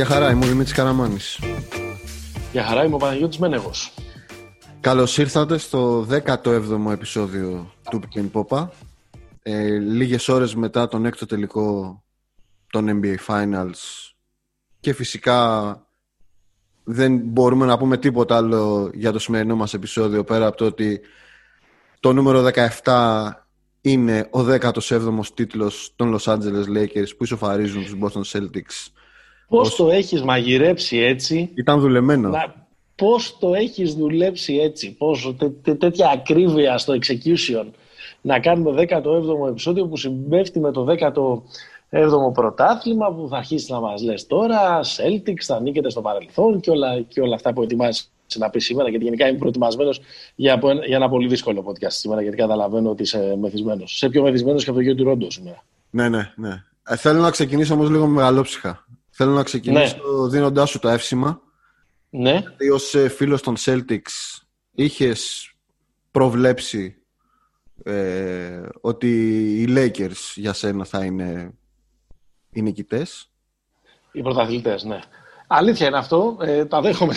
Γεια χαρά, είμαι ο Δημήτρης Καραμάνης. Γεια χαρά, είμαι ο Παναγιώτης Μένεγος. Καλώς ήρθατε στο 17ο επεισόδιο του Pick Popa. Ε, λίγες ώρες μετά τον έκτο τελικό των NBA Finals και φυσικά δεν μπορούμε να πούμε τίποτα άλλο για το σημερινό μας επεισόδιο πέρα από το ότι το νούμερο 17 είναι ο 17ος τίτλος των Los Angeles Lakers που ισοφαρίζουν τους Boston Celtics. Πώς το έχεις μαγειρέψει έτσι; Ήταν δουλεμένο. Να... Πώς το έχεις δουλέψει έτσι; Πώς, τέτοια ακρίβεια στο execution; Να κάνουμε 17ο επεισόδιο που συμπέφτει με το 17ο πρωτάθλημα που θα αρχίσεις να μας λες τώρα. Celtics θα νίκεται στο παρελθόν και όλα, και όλα αυτά που ετοιμάζει να πεις σήμερα, γιατί γενικά είμαι προετοιμασμένος για, για ένα πολύ δύσκολο podcast σήμερα, γιατί καταλαβαίνω ότι είσαι μεθυσμένος. Σε πιο μεθυσμένος και από το γιο του Ρόντο σήμερα. Ναι, ναι, ναι. Ε, θέλω να ξεκινήσω όμως λίγο μεγαλόψυχα. Θέλω να ξεκινήσω ναι. δίνοντάς σου τα εύσημα. Ναι. Γιατί ως ε, φίλος των Celtics είχες προβλέψει ε, ότι οι Lakers για σένα θα είναι οι νικητές; Οι πρωταθλητές, ναι. Αλήθεια είναι αυτό. Ε, τα δέχομαι.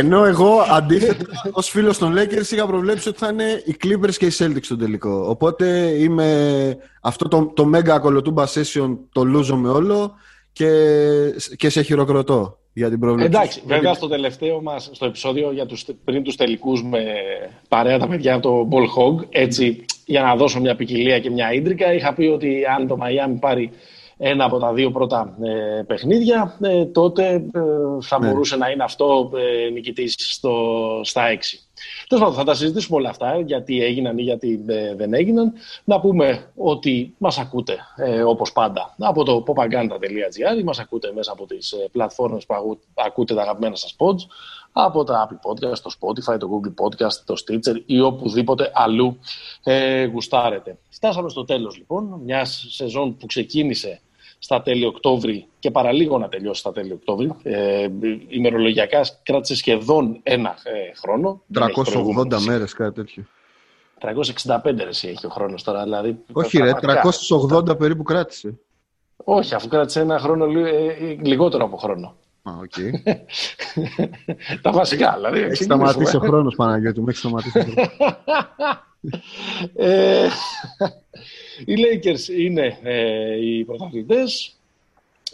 Ενώ εγώ αντίθετα ως φίλος των Lakers είχα προβλέψει ότι θα είναι οι Clippers και οι Celtics στο τελικό. Οπότε είμαι αυτό το, το mega ακολοτούμπα session το λούζω με όλο και, και σε χειροκροτώ για την προβλέψη. Εντάξει, βέβαια στο τελευταίο μας στο επεισόδιο για τους, πριν τους τελικούς με παρέα τα παιδιά από το Ball Hog, έτσι για να δώσω μια ποικιλία και μια ίντρικα, είχα πει ότι αν το Miami πάρει ένα από τα δύο πρώτα ε, παιχνίδια, ε, τότε ε, θα ναι. μπορούσε να είναι αυτό ε, νικητής στο, στα έξι. Τέλος πάντων, θα τα συζητήσουμε όλα αυτά, γιατί έγιναν ή γιατί δεν έγιναν. Να πούμε ότι μας ακούτε, ε, όπως πάντα, από το popaganda.gr ή μας ακούτε μέσα από τις ε, πλατφόρμες που ακούτε τα αγαπημένα σας pods, από τα Apple Podcast, το Spotify, το Google Podcast, το Stitcher ή οπουδήποτε αλλού ε, γουστάρετε. Φτάσαμε στο τέλος λοιπόν μιας σεζόν που ξεκίνησε στα τέλη Οκτώβρη και παραλίγο να τελειώσει στα τέλη Οκτώβρη. Ε, ημερολογιακά κράτησε σχεδόν ένα ε, χρόνο. 380 μέρες, κάτι τέτοιο. 365 εσύ έχει ο χρόνος τώρα. Δηλαδή, Όχι ρε, 380 περίπου κράτησε. Όχι, αφού κράτησε ένα χρόνο ε, ε, λιγότερο από χρόνο. Α, okay. Τα βασικά, δηλαδή. Έχει σταματήσει ο χρόνος, Παναγιώτη μου, έχει σταματήσει ο χρόνος. ε, οι Lakers είναι ε, οι πρωταθλητές.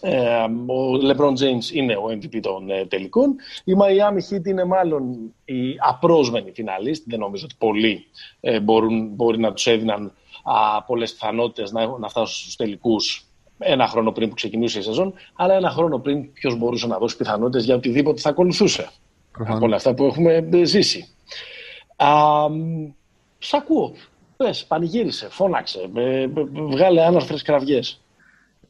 Ε, ο LeBron James είναι ο MVP των ε, τελικών. Η Miami Heat είναι μάλλον η απρόσμενη φιναλίστ. Δεν νομίζω ότι πολλοί ε, μπορούν, μπορεί να τους έδιναν α, πολλές πιθανότητες να, να φτάσουν στους τελικούς ένα χρόνο πριν που ξεκινούσε η σεζόν, αλλά ένα χρόνο πριν ποιος μπορούσε να δώσει πιθανότητες για οτιδήποτε θα ακολουθούσε. Από όλα αυτά που έχουμε ζήσει. Α, Σ' ακούω. Πες, πανηγύρισε, φώναξε, βγάλε άναρθρες κραυγές.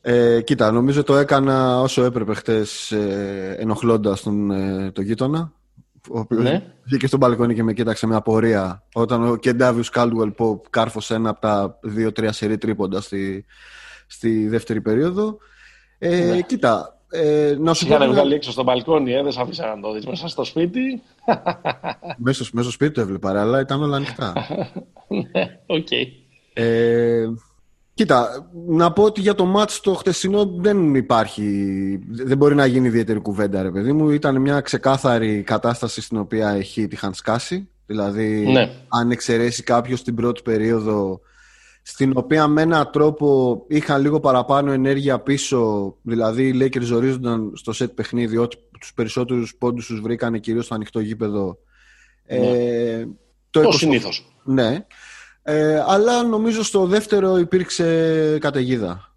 Ε, κοίτα, νομίζω το έκανα όσο έπρεπε χτες ε, ενοχλώντας τον, ε, το γείτονα. Ο οποίος ναι. βγήκε στον μπαλκόνι και με κοίταξε με απορία όταν ο Κεντάβιους Κάλτουελ Ποπ κάρφωσε ένα από τα δύο-τρία σερή τρίποντα στη, στη δεύτερη περίοδο. Ε, ναι. Κοίτα, ε, να σου Είχαν βγάλει έξω στο μπαλκόνι, ε, δεν σ' αφήσα να το δεις μέσα στο σπίτι. Μέσα, μέσα στο σπίτι το έβλεπα, αλλά ήταν όλα ανοιχτά. Ναι, οκ. Ε, κοίτα, να πω ότι για το μάτς το χτεσινό δεν υπάρχει, δεν μπορεί να γίνει ιδιαίτερη κουβέντα, ρε παιδί μου. Ήταν μια ξεκάθαρη κατάσταση στην οποία έχει είχαν σκάσει. Δηλαδή, ναι. αν εξαιρέσει κάποιος την πρώτη περίοδο στην οποία με έναν τρόπο είχαν λίγο παραπάνω ενέργεια πίσω, δηλαδή οι Lakers ζορίζονταν στο σετ παιχνίδι, ότι τους περισσότερους πόντους τους βρήκανε κυρίως στο ανοιχτό γήπεδο. Ε, ναι. Ε, το, το συνήθως. Ναι. Ε, αλλά νομίζω στο δεύτερο υπήρξε καταιγίδα.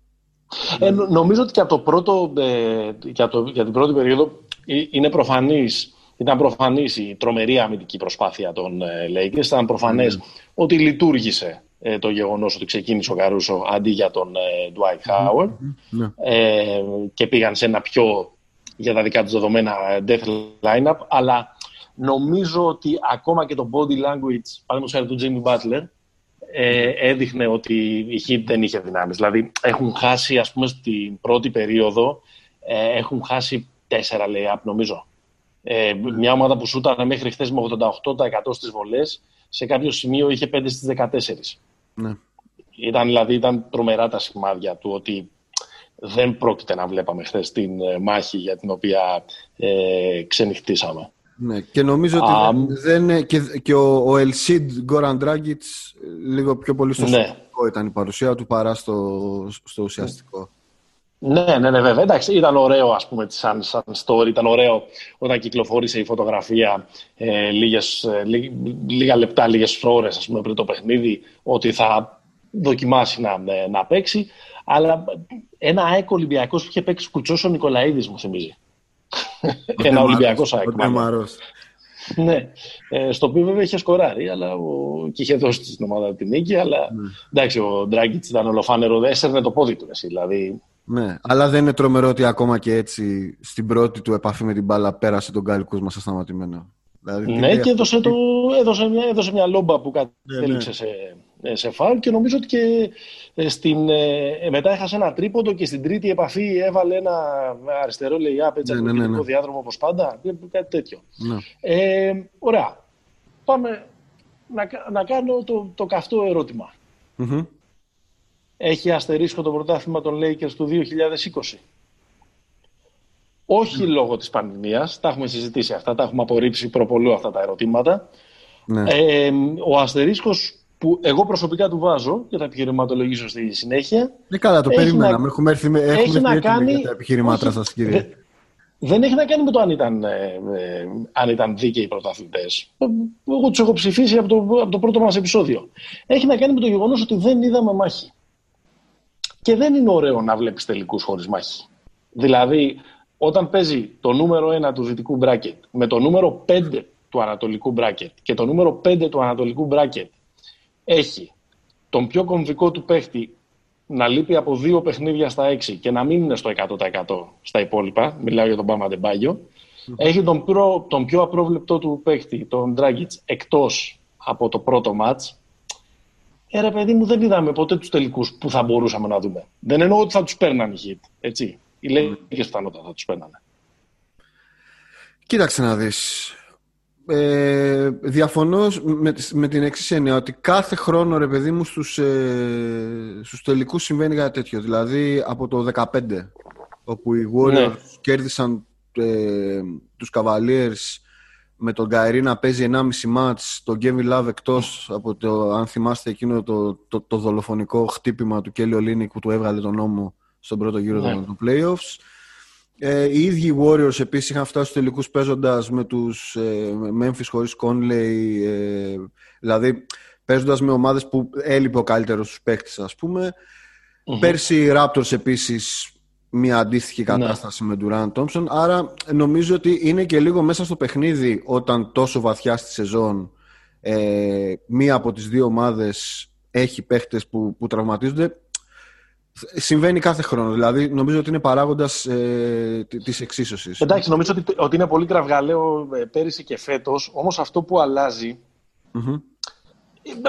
Ε, νομίζω ότι και από το πρώτο, ε, για, το, για την πρώτη περίοδο ε, είναι προφανής ήταν προφανής η τρομερή αμυντική προσπάθεια των ε, Lakers. Ήταν προφανές ναι. ότι λειτουργήσε ε, το γεγονός ότι ξεκίνησε ο Καρούσο αντί για τον ε, Dwight Howard ναι. ε, και πήγαν σε ένα πιο για τα δικά τους δεδομένα death lineup αλλά νομίζω ότι ακόμα και το body language παραδείγματος χάρη του Jimmy Butler ε, έδειχνε ότι η Heat δεν είχε δυνάμεις. Δηλαδή έχουν χάσει ας πούμε στην πρώτη περίοδο ε, έχουν χάσει τέσσερα lay-up νομίζω. Ε, μια ομάδα που σούτανε μέχρι χθες με 88% στις βολές σε κάποιο σημείο είχε 5 στις 14. Ναι. Ήταν, δηλαδή, ήταν τρομερά τα σημάδια του ότι δεν πρόκειται να βλέπαμε χθες την ε, μάχη για την οποία ε, ξενυχτήσαμε. Ναι, και νομίζω ότι δεν, και, και ο, ο Ελσίντ Γκόραν Ντράγκητς λίγο πιο πολύ στο ναι. ήταν η παρουσία του παρά στο, στο ουσιαστικό. Ναι, ναι, ναι, βέβαια. Εντάξει, ήταν ωραίο, ας πούμε, σαν, σαν story. Ήταν ωραίο όταν κυκλοφόρησε η φωτογραφία ε, λίγες, ε, λίγα λεπτά, λίγες ώρες, ας πούμε, πριν το παιχνίδι, ότι θα δοκιμάσει να, ε, να παίξει. Αλλά ένα ΑΕΚ Ολυμπιακός που είχε παίξει κουτσός ο Νικολαίδης, μου θυμίζει. ένα Ολυμπιακός ΑΕΚ. Ναι, ε, στο οποίο βέβαια είχε σκοράρει αλλά ο... και είχε δώσει στην ομάδα την νίκη. Αλλά ναι. εντάξει, ο Ντράγκητς ήταν ολοφάνερο, δεν έσαιρνε το πόδι του. Εσύ, δηλαδή ναι, αλλά δεν είναι τρομερό ότι ακόμα και έτσι στην πρώτη του επαφή με την μπάλα πέρασε τον Γκάλικος μας ασταματημένο. Δηλαδή, ναι, και έδωσε, το, έδωσε, μια, έδωσε μια λόμπα που κατέληξε ναι, ναι. σε, σε φάουλ και νομίζω ότι και ε, στην, ε, μετά έχασε ένα τρίποντο και στην τρίτη επαφή έβαλε ένα αριστερό λεϊάπ έτσι ναι, ναι, ναι, διάδρομο όπως πάντα, κάτι τέτοιο. Ναι. Ε, ωραία. Πάμε να, να κάνω το, το καυτό ερώτημα έχει αστερίσκο το πρωτάθλημα των Lakers του 2020. Όχι ναι. λόγω της πανδημίας, τα έχουμε συζητήσει αυτά, τα έχουμε απορρίψει προπολού αυτά τα ερωτήματα. Ναι. Ε, ο αστερίσκος που εγώ προσωπικά του βάζω και θα επιχειρηματολογήσω στη συνέχεια. Ναι, καλά, το περιμέναμε. Να... Έχουμε έρθει, έχουμε έχει να κάνει... για τα επιχειρημάτια σας, κύριε. Δεν έχει να κάνει με το αν ήταν, ε, ε, αν ήταν δίκαιοι οι πρωταθλητές. Εγώ τους έχω ψηφίσει από το, από το πρώτο μας επεισόδιο. Έχει να κάνει με το γεγονός ότι δεν είδαμε μάχη. Και δεν είναι ωραίο να βλέπεις τελικούς χωρίς μάχη. Δηλαδή, όταν παίζει το νούμερο 1 του δυτικού μπράκετ με το νούμερο 5 του ανατολικού μπράκετ και το νούμερο 5 του ανατολικού μπράκετ έχει τον πιο κομβικό του παίχτη να λείπει από δύο παιχνίδια στα 6 και να μην είναι στο 100% στα υπόλοιπα, μιλάω για τον Πάμα Ντεμπάγιο, έχει τον, τον πιο απρόβλεπτό του παίχτη, τον Dragic, εκτός από το πρώτο μάτς, ε, ρε παιδί μου, δεν είδαμε ποτέ τους τελικούς που θα μπορούσαμε να δούμε. Δεν εννοώ ότι θα τους παίρναν οι hit. Έτσι. Οι λέγε πιθανότατα θα τους παίρνανε. Κοίταξε να δεις. Ε, διαφωνώ με, με την εξής έννοια ότι κάθε χρόνο ρε παιδί μου στους, ε, στους τελικούς συμβαίνει κάτι τέτοιο δηλαδή από το 2015 όπου οι Warriors ναι. κέρδισαν ε, τους Cavaliers με τον Καϊρή να παίζει 1,5 μάτς, τον Kevin Love εκτός από το, αν θυμάστε εκείνο το, το, το δολοφονικό χτύπημα του Kelly Olynyk που του έβγαλε τον νόμο στον πρώτο γύρο ναι. των playoffs. Ε, οι ίδιοι οι Warriors επίσης είχαν φτάσει στους τελικούς παίζοντας με τους ε, Memphis χωρίς Conley, ε, δηλαδή παίζοντας με ομάδες που έλειπε ο καλύτερος τους παίχτες ας πούμε. Mm-hmm. Πέρσι οι Raptors επίσης μια αντίστοιχη ναι. κατάσταση με Durant Thompson. Άρα νομίζω ότι είναι και λίγο μέσα στο παιχνίδι όταν τόσο βαθιά στη σεζόν ε, μία από τις δύο ομάδες έχει παίχτες που, που τραυματίζονται. Συμβαίνει κάθε χρόνο. Δηλαδή, νομίζω ότι είναι παράγοντας ε, τη εξίσωσης. Εντάξει, νομίζω ότι, ότι είναι πολύ κραυγαλαίο ε, πέρυσι και φέτος. Όμως αυτό που αλλάζει. Mm-hmm.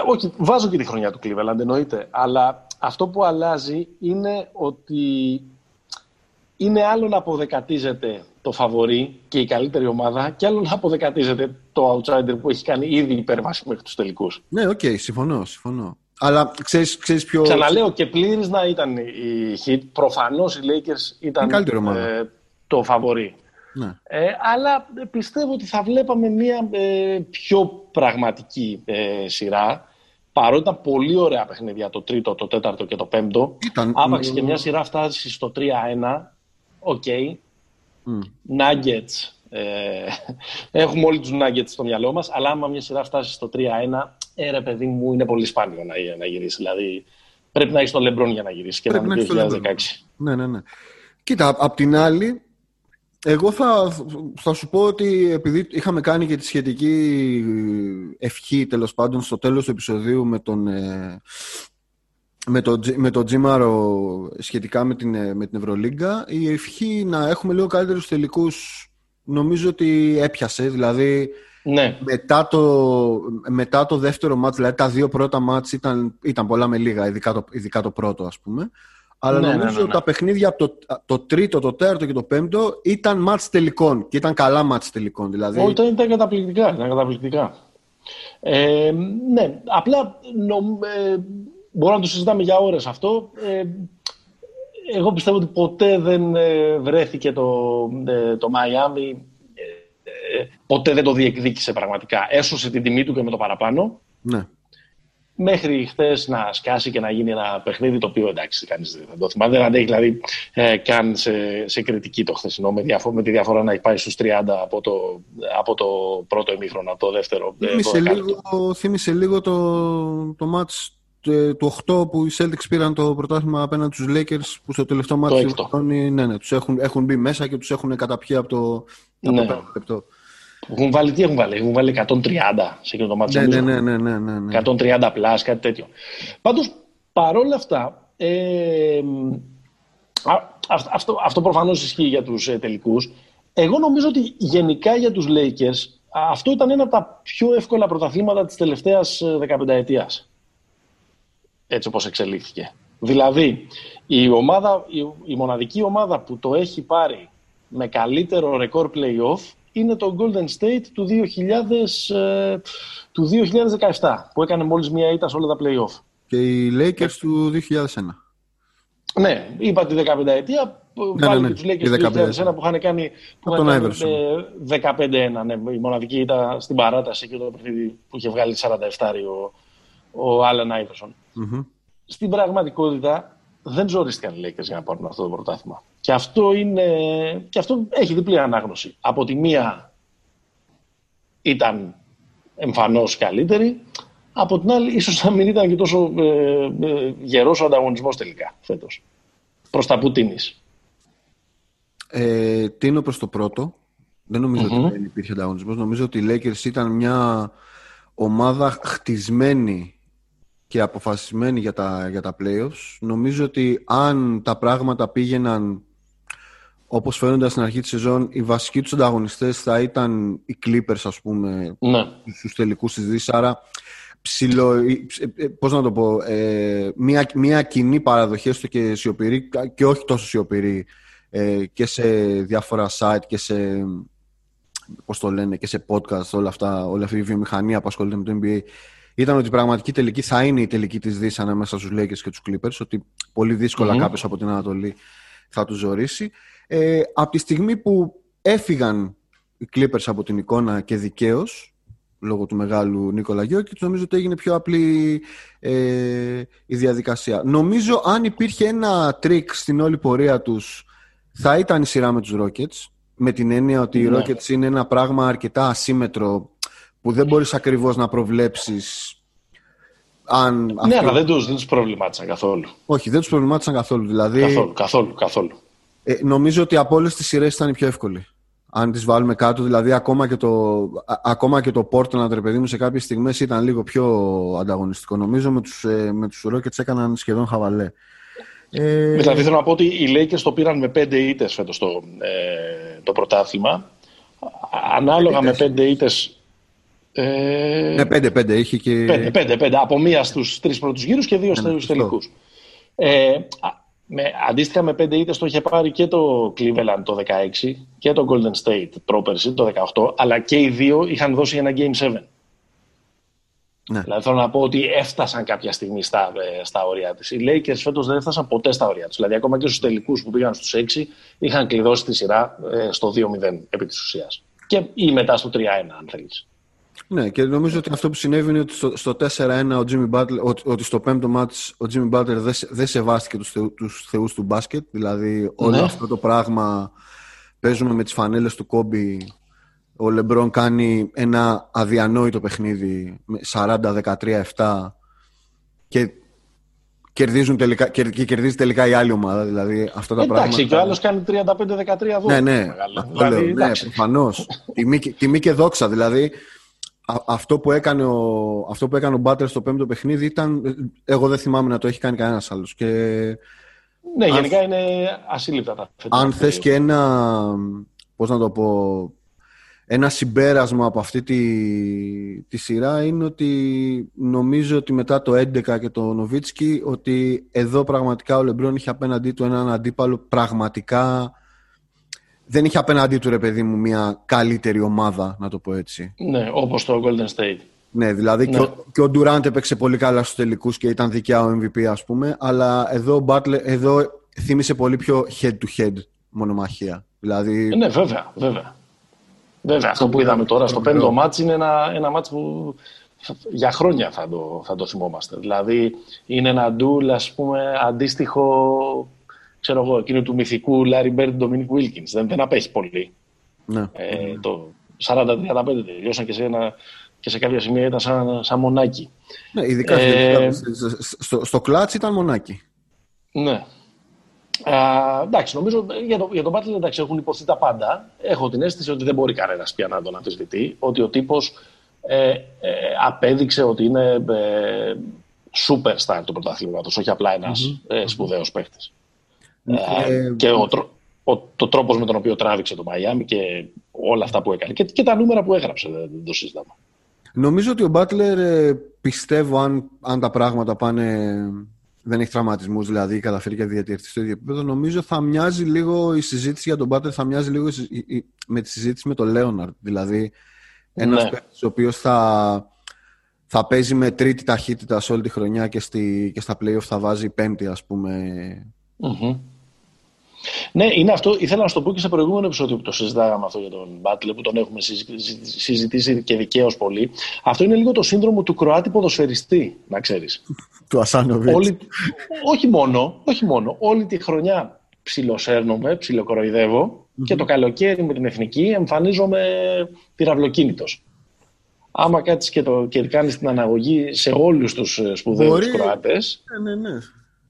Όχι, βάζω και τη χρονιά του Cleveland, εννοείται. Αλλά αυτό που αλλάζει είναι ότι είναι άλλο να αποδεκατίζεται το φαβορή και η καλύτερη ομάδα και άλλο να αποδεκατίζεται το outsider που έχει κάνει ήδη υπέρβαση μέχρι τους τελικούς. Ναι, ok, okay, συμφωνώ, συμφωνώ. Αλλά ξέρεις, ξέρεις πιο... Ξαναλέω και πλήρης να ήταν οι Heat. Προφανώς οι Lakers ήταν ε, το φαβορή. Ναι. Ε, αλλά πιστεύω ότι θα βλέπαμε μια ε, πιο πραγματική ε, σειρά. Παρότι ήταν πολύ ωραία παιχνίδια το τρίτο, το τέταρτο και το πέμπτο. Ήταν... Άπαξε και μια σειρά φτάσει στο 3-1 ok. Okay. Mm. Nuggets. Ε, έχουμε όλοι τους Nuggets στο μυαλό μας, αλλά άμα μια σειρά φτάσει στο 3-1, ε, ρε παιδί μου, είναι πολύ σπάνιο να, να γυρίσεις. Δηλαδή, πρέπει να έχεις τον Λεμπρόν για να γυρίσεις και πρέπει να είναι 2016. Ναι, ναι, ναι. Κοίτα, απ' την άλλη, εγώ θα, θα σου πω ότι επειδή είχαμε κάνει και τη σχετική ευχή τέλος πάντων στο τέλος του επεισοδίου με τον, ε, με το, με το Τζίμαρο σχετικά με την, με την Ευρωλίγκα η ευχή να έχουμε λίγο καλύτερους τελικούς νομίζω ότι έπιασε δηλαδή ναι. μετά, το, μετά το δεύτερο μάτς δηλαδή τα δύο πρώτα μάτς ήταν, ήταν πολλά με λίγα ειδικά το, ειδικά το πρώτο ας πούμε αλλά ναι, ναι νομίζω ότι ναι, τα παιχνίδια από το, το τρίτο, το τέταρτο και το πέμπτο ήταν μάτς τελικών και ήταν καλά μάτς τελικών δηλαδή. Όχι, ήταν, ήταν καταπληκτικά, ήταν καταπληκτικά. Ε, ναι, απλά νομ, ε, μπορούμε να το συζητάμε για ώρες αυτό. Ε, εγώ πιστεύω ότι ποτέ δεν ε, βρέθηκε το, ε, το Miami, ποτέ δεν το διεκδίκησε πραγματικά. Έσωσε την τιμή του και με το παραπάνω. Ναι μέχρι χθες να σκάσει και να γίνει ένα παιχνίδι το οποίο εντάξει, κανείς δεν το θυμάται. Δεν αντέχει δηλαδή ε, καν σε, σε κριτική το χθεσινό, με, διαφο- με τη διαφορά να έχει πάει στους 30 από το, από το πρώτο ημίχρονο, από το δεύτερο. Ε, θύμισε, λίγο, θύμισε λίγο το, το match του 8 που οι Celtics πήραν το πρωτάθλημα απέναντι στους Lakers που στο τελευταίο μάτι του ναι, ναι, τους έχουν, έχουν μπει μέσα και τους έχουν καταπιεί από το, ναι. από το λεπτό. Έχουν βάλει, τι έχουν βάλει, έχουν βάλει 130 σε εκείνο το μάτι. Ναι, ναι, ναι, ναι, ναι, ναι. 130 πλάς, κάτι τέτοιο. Πάντως, παρόλα αυτά, ε, αυτό, αυτό προφανώς ισχύει για τους ε, τελικούς. Εγώ νομίζω ότι γενικά για τους Lakers αυτό ήταν ένα από τα πιο εύκολα πρωταθλήματα της τελευταίας 15 ετίας. Έτσι όπως εξελίχθηκε. Δηλαδή, η, ομάδα, η, η μοναδική ομάδα που το έχει πάρει με καλύτερο ρεκόρ play-off είναι το Golden State του, 2000, ε, του 2017 που έκανε μόλις μία ήττα σε όλα τα play-off. Και οι Lakers του 2001. Ναι, είπα τη 15 ετία. Ναι, πάλι ναι, ναι. τους Lakers του 2001 που είχαν κάνει, που είχαν κάνει 15-1. Ναι, η μοναδική ήταν στην παράταση και το παιχνίδι που είχε βγάλει 47 ο, ο Άλεν Άιβερσον. Mm-hmm. Στην πραγματικότητα δεν ζορίστηκαν οι Lakers για να πάρουν αυτό το πρωτάθλημα. Και αυτό, είναι, και αυτό έχει διπλή ανάγνωση. Από τη μία ήταν εμφανώς καλύτερη, από την άλλη ίσως να μην ήταν και τόσο ε, ε, γερός ο ανταγωνισμός τελικά φέτος. Προς τα που τίνεις. Ε, τίνω προς το πρώτο. Δεν νομιζω ότι δεν υπήρχε ανταγωνισμός. Νομίζω ότι οι Lakers ήταν μια ομάδα χτισμένη και αποφασισμένη για τα, για τα playoffs. Νομίζω ότι αν τα πράγματα πήγαιναν Όπως φαίνονταν στην αρχή της σεζόν, οι βασικοί τους ανταγωνιστές θα ήταν οι Clippers, ας πούμε, ναι. στους τελικούς της Δύσης. Άρα, ψηλο, ε, ε, πώς να το πω, ε, μια, μια κοινή παραδοχή έστω και σιωπηρή και όχι τόσο σιωπηρή ε, και σε διάφορα site και σε, πώς το λένε, και σε podcast, όλα αυτά, όλη αυτή η βιομηχανία που ασχολείται με το NBA, ήταν ότι η πραγματική τελική θα είναι η τελική της Δύσης ανάμεσα στους Lakers και τους Clippers, ότι πολύ δύσκολα mm-hmm. κάποιος από την Ανατολή θα τους ζωρίσει. Ε, από τη στιγμή που έφυγαν οι Clippers από την εικόνα και δικαίως, λόγω του μεγάλου Νίκολα Γιόκιτς, νομίζω ότι έγινε πιο απλή ε, η διαδικασία. Νομίζω αν υπήρχε ένα τρίκ στην όλη πορεία τους, θα ήταν η σειρά με τους Rockets, με την έννοια ότι οι ναι. Rockets είναι ένα πράγμα αρκετά ασύμετρο που δεν μπορείς ακριβώς να προβλέψεις αν ναι, αυτό... αλλά δεν τους, δεν τους προβλημάτισαν καθόλου. Όχι, δεν τους προβλημάτισαν καθόλου. Δηλαδή... Καθόλου, καθόλου, καθόλου. Ε, νομίζω ότι από όλες τις σειρές ήταν η πιο εύκολη. Αν τις βάλουμε κάτω, δηλαδή ακόμα και το, ακόμα και το Portland, ρε παιδί μου, σε κάποιες στιγμές ήταν λίγο πιο ανταγωνιστικό. Νομίζω με τους ε, με τους Rockets έκαναν σχεδόν χαβαλέ. Ε... Δηλαδή θέλω να πω ότι οι Lakers το πήραν με πέντε ήττες φέτος το, ε, το πρωτάθλημα. Ανάλογα με πέντε ήττες. Ε... Ναι, πέντε, πέντε. Είχε και... Πέντε, πέντε, πέντε. Από μία στους τρεις πρώτους γύρους και δύο ναι, στους τελικούς. Ε, με, αντίστοιχα με πέντε ήττες το είχε πάρει και το Cleveland το 16 και το Golden State πρόπερση το 18, αλλά και οι δύο είχαν δώσει ένα Game 7. Ναι. Δηλαδή θέλω να πω ότι έφτασαν κάποια στιγμή στα, ε, στα όρια της. Οι Lakers φέτος δεν έφτασαν ποτέ στα όρια του. Δηλαδή, ακόμα και στους τελικούς που πήγαν στους 6, είχαν κλειδώσει τη σειρά ε, στο 2-0 επί της ουσίας. Και ή μετά στο 3-1, αν θέλεις. Ναι, και νομίζω ότι αυτό που συνέβη είναι ότι στο, στο 4-1 ο Jimmy Butler, ότι, ότι στο πέμπτο μάτς ο Jimmy Butler δεν δε σεβάστηκε τους, θεού, τους θεούς του μπάσκετ. Δηλαδή όλο ναι. αυτό το πράγμα παίζουμε με τις φανέλες του Κόμπι. Ο Λεμπρόν κάνει ένα αδιανόητο παιχνίδι με 40-13-7 και κερδίζουν τελικά, και κερδίζει τελικά η άλλη ομάδα. Δηλαδή, αυτά τα εντάξει, πράγματα... και ο άλλος κάνει 35-13 Ναι, ναι, δηλαδή, ναι προφανώς. τιμή, τιμή και δόξα. Δηλαδή, αυτό που έκανε ο, αυτό που έκανε ο Μπάτερ στο πέμπτο παιχνίδι ήταν. Εγώ δεν θυμάμαι να το έχει κάνει κανένας άλλος. Και... Ναι, αν, γενικά είναι ασύλληπτα τα Αν θες και ένα. Πώς να το πω. Ένα συμπέρασμα από αυτή τη, τη σειρά είναι ότι νομίζω ότι μετά το 11 και το Νοβίτσκι ότι εδώ πραγματικά ο Λεμπρόν είχε απέναντί του έναν αντίπαλο πραγματικά δεν είχε απέναντί του ρε παιδί μου μια καλύτερη ομάδα, να το πω έτσι. Ναι, όπως το Golden State. Ναι, δηλαδή ναι. Και, ο, και ο Durant έπαιξε πολύ καλά στους τελικούς και ήταν δικιά ο MVP ας πούμε, αλλά εδώ, Butler, εδώ θύμισε πολύ πιο head-to-head μονομαχία. Δηλαδή... Ε, ναι, βέβαια, βέβαια. Βέβαια, αυτό που είδαμε τώρα στο πέμπτο μάτς είναι ένα, ένα μάτς που για χρόνια θα το, θα το θυμόμαστε. Δηλαδή, είναι ένα ντουλ, ας πούμε, αντίστοιχο, ξέρω εγώ, εκείνο του μυθικού Larry Bird Dominic Wilkins. Δεν, δεν απέχει πολύ. Ναι. Ε, το 40-35 τελειώσαν και σε, ένα, και σε κάποια σημεία ήταν σαν, σαν μονάκι. Ναι, ειδικά ε, στο, στο κλάτς ήταν μονάκι. Ναι. Α, εντάξει, νομίζω για, το, για τον Butler εντάξει, έχουν υποθεί τα πάντα. Έχω την αίσθηση ότι δεν μπορεί κανένας πια να τον αμφισβητεί. Ότι ο τύπος ε, ε, απέδειξε ότι είναι ε, superstar του πρωταθλήματος, όχι απλά ένας mm-hmm. ε, σπουδαίος παίχτη. Ε, και ο, ο, το τρόπος με τον οποίο τράβηξε το Μαϊάμι και όλα αυτά που έκανε. Και, και τα νούμερα που έγραψε, δεν, δεν το συζητάμε. Νομίζω ότι ο Μπάτλερ πιστεύω αν, αν τα πράγματα πάνε δεν έχει τραυματισμούς, δηλαδή καταφέρει και διατηρηθεί στο ίδιο επίπεδο. Νομίζω θα μοιάζει λίγο η συζήτηση για τον Μπάτλερ, θα μοιάζει λίγο με τη συζήτηση με τον Λέοναρντ. Δηλαδή, ένας ναι. ο οποίος θα, θα παίζει με τρίτη ταχύτητα σε όλη τη χρονιά και, στη, και στα playoff θα βάζει πέμπτη, ας πούμε. Ναι, είναι αυτό. Ήθελα να σου το πω και σε προηγούμενο επεισόδιο που το συζητάγαμε αυτό για τον Μπάτλε, που τον έχουμε συζητήσει και δικαίως πολύ. Αυτό είναι λίγο το σύνδρομο του Κροάτη ποδοσφαιριστή, να ξέρεις. του Ασάνοβιτς. Όχι μόνο, όχι μόνο. Όλη τη χρονιά ψιλοσέρνομαι, ψιλοκροϊδεύω και το καλοκαίρι με την εθνική εμφανίζομαι πυραυλοκίνητος. Άμα κάτσεις και, το, και κάνεις την αναγωγή σε όλους τους ε, σπουδαίους Κροάτες. Ναι, ναι, ναι.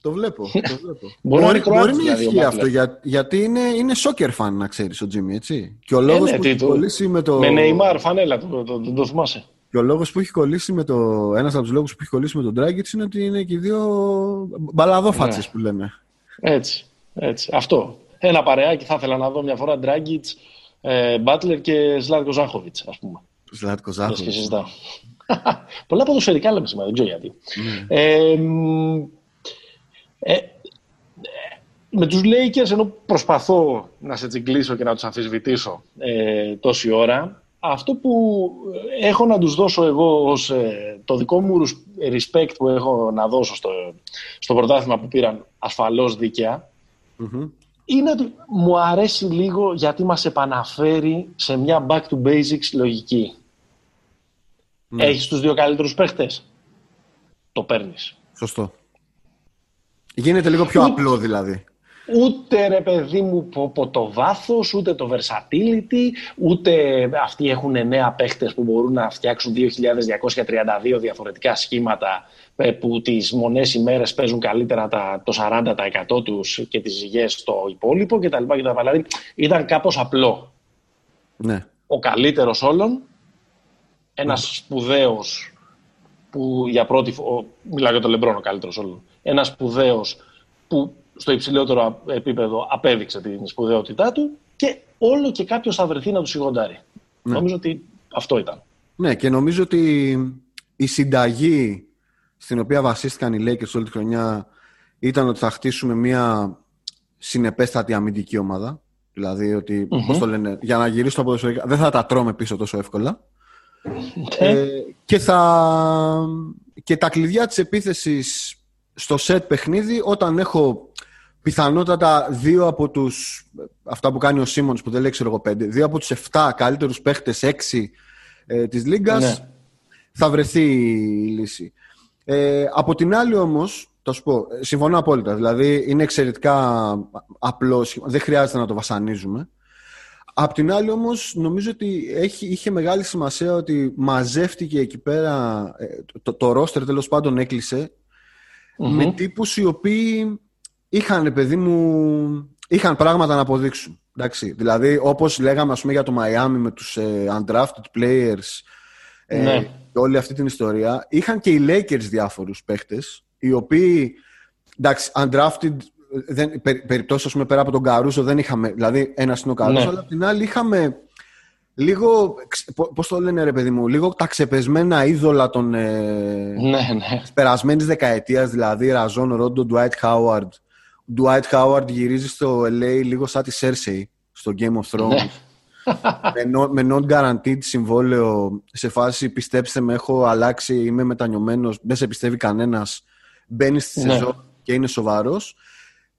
Το βλέπω. Το βλέπω. μπορεί, μπορεί, μπορεί να δηλαδή, ισχύει αυτό για, γιατί είναι, είναι soccer fan, να ξέρεις ο Τζίμι, έτσι. Και ο λόγος ε, ναι, που έχει κολλήσει με το. Με Neymar, φανέλα, το, το, το, το θυμάσαι. Και ο λόγος που έχει κολλήσει με το. Ένας από τους λόγους που έχει κολλήσει με τον Dragic είναι ότι είναι και οι δύο μπαλαδόφατσες ναι. που λέμε. Έτσι. έτσι. Αυτό. Ένα παρεάκι θα ήθελα να δω μια φορά Dragic, ε, Butler και Σλάτκο Ζάχοβιτ, ας πούμε. Σλάτκο Ζάχοβιτ. Πολλά ποδοσφαιρικά λέμε σήμερα, δεν ξέρω γιατί. Mm. Ε, ε, με τους Lakers, ενώ προσπαθώ να σε τσιγκλίσω και να τους αμφισβητήσω ε, τόση ώρα, αυτό που έχω να τους δώσω εγώ ως ε, το δικό μου respect που έχω να δώσω στο, στο πρωτάθλημα που πήραν ασφαλώς είναι ότι μου αρέσει λίγο γιατί μας επαναφέρει σε μια back to basics λογική. Mm. Έχεις τους δύο καλύτερους παίχτες; Το παίρνεις. Σωστό. Γίνεται λίγο πιο απλό δηλαδή. Ούτε ρε παιδί μου πω, το βάθος, ούτε το versatility, ούτε αυτοί έχουν νέα παίχτες που μπορούν να φτιάξουν 2.232 διαφορετικά σχήματα ε, που τις μονές ημέρες παίζουν καλύτερα τα, το 40% τους και τις ζυγές στο υπόλοιπο κτλ. Δηλαδή ήταν κάπως απλό. Ναι. Ο καλύτερος όλων, ένας ναι. σπουδαίος που για πρώτη φορά, μιλάω για τον Λεμπρόν ο καλύτερος όλων, ένα σπουδαίος που στο υψηλότερο επίπεδο απέδειξε την σπουδαιότητά του και όλο και κάποιος θα βρεθεί να τους σιγοντάρει. Ναι. Νομίζω ότι αυτό ήταν. Ναι, και νομίζω ότι η συνταγή στην οποία βασίστηκαν οι Lakers όλη τη χρονιά ήταν ότι θα χτίσουμε μια συνεπέστατη αμυντική ομάδα. Δηλαδή ότι, mm-hmm. το λένε, για να γυρίσω το ποδοσφαιρικά δεν θα τα τρώμε πίσω τόσο εύκολα. Ναι. Ε, και, θα... και τα κλειδιά της επίθεσης στο σετ παιχνίδι όταν έχω πιθανότατα δύο από τους αυτά που κάνει ο Σίμονς που δεν λέει ξέρω εγώ πέντε δύο από τους 7 καλύτερους παίχτες έξι ε, της Λίγκας ναι. θα βρεθεί η λύση. Ε, από την άλλη όμως θα σου πω, ε, συμφωνώ απόλυτα δηλαδή είναι εξαιρετικά απλός δεν χρειάζεται να το βασανίζουμε. Απ' την άλλη όμως νομίζω ότι έχει, είχε μεγάλη σημασία ότι μαζεύτηκε εκεί πέρα ε, το, το, ρόστερ τέλος πάντων έκλεισε με τύπους οι οποίοι είχαν, παιδί μου, είχαν πράγματα να αποδείξουν. Εντάξει, δηλαδή, όπως λέγαμε ας πούμε, για το Miami με τους ε, undrafted players ε, ναι. και όλη αυτή την ιστορία, είχαν και οι Lakers διάφορους παίχτες, οι οποίοι, εντάξει, undrafted, δεν, περιπτώσεις, ας πούμε, πέρα από τον Καρούσο δεν είχαμε, δηλαδή ένας είναι ο Καρούσο, ναι. αλλά απ' την άλλη είχαμε λίγο, πώς το λένε ρε παιδί μου, λίγο τα ξεπεσμένα είδωλα των ε, ναι, ναι. περασμένης δεκαετίας, δηλαδή Ραζόν, Ρόντο, Ντουάιτ Χάουαρντ. Ο Ντουάιτ Χάουαρντ γυρίζει στο LA λίγο σαν τη Σέρσεϊ στο Game of Thrones. Ναι. με, non-guaranteed συμβόλαιο σε φάση πιστέψτε με έχω αλλάξει, είμαι μετανιωμένος, δεν σε πιστεύει κανένας, μπαίνει στη ναι. σεζόν και είναι σοβαρός.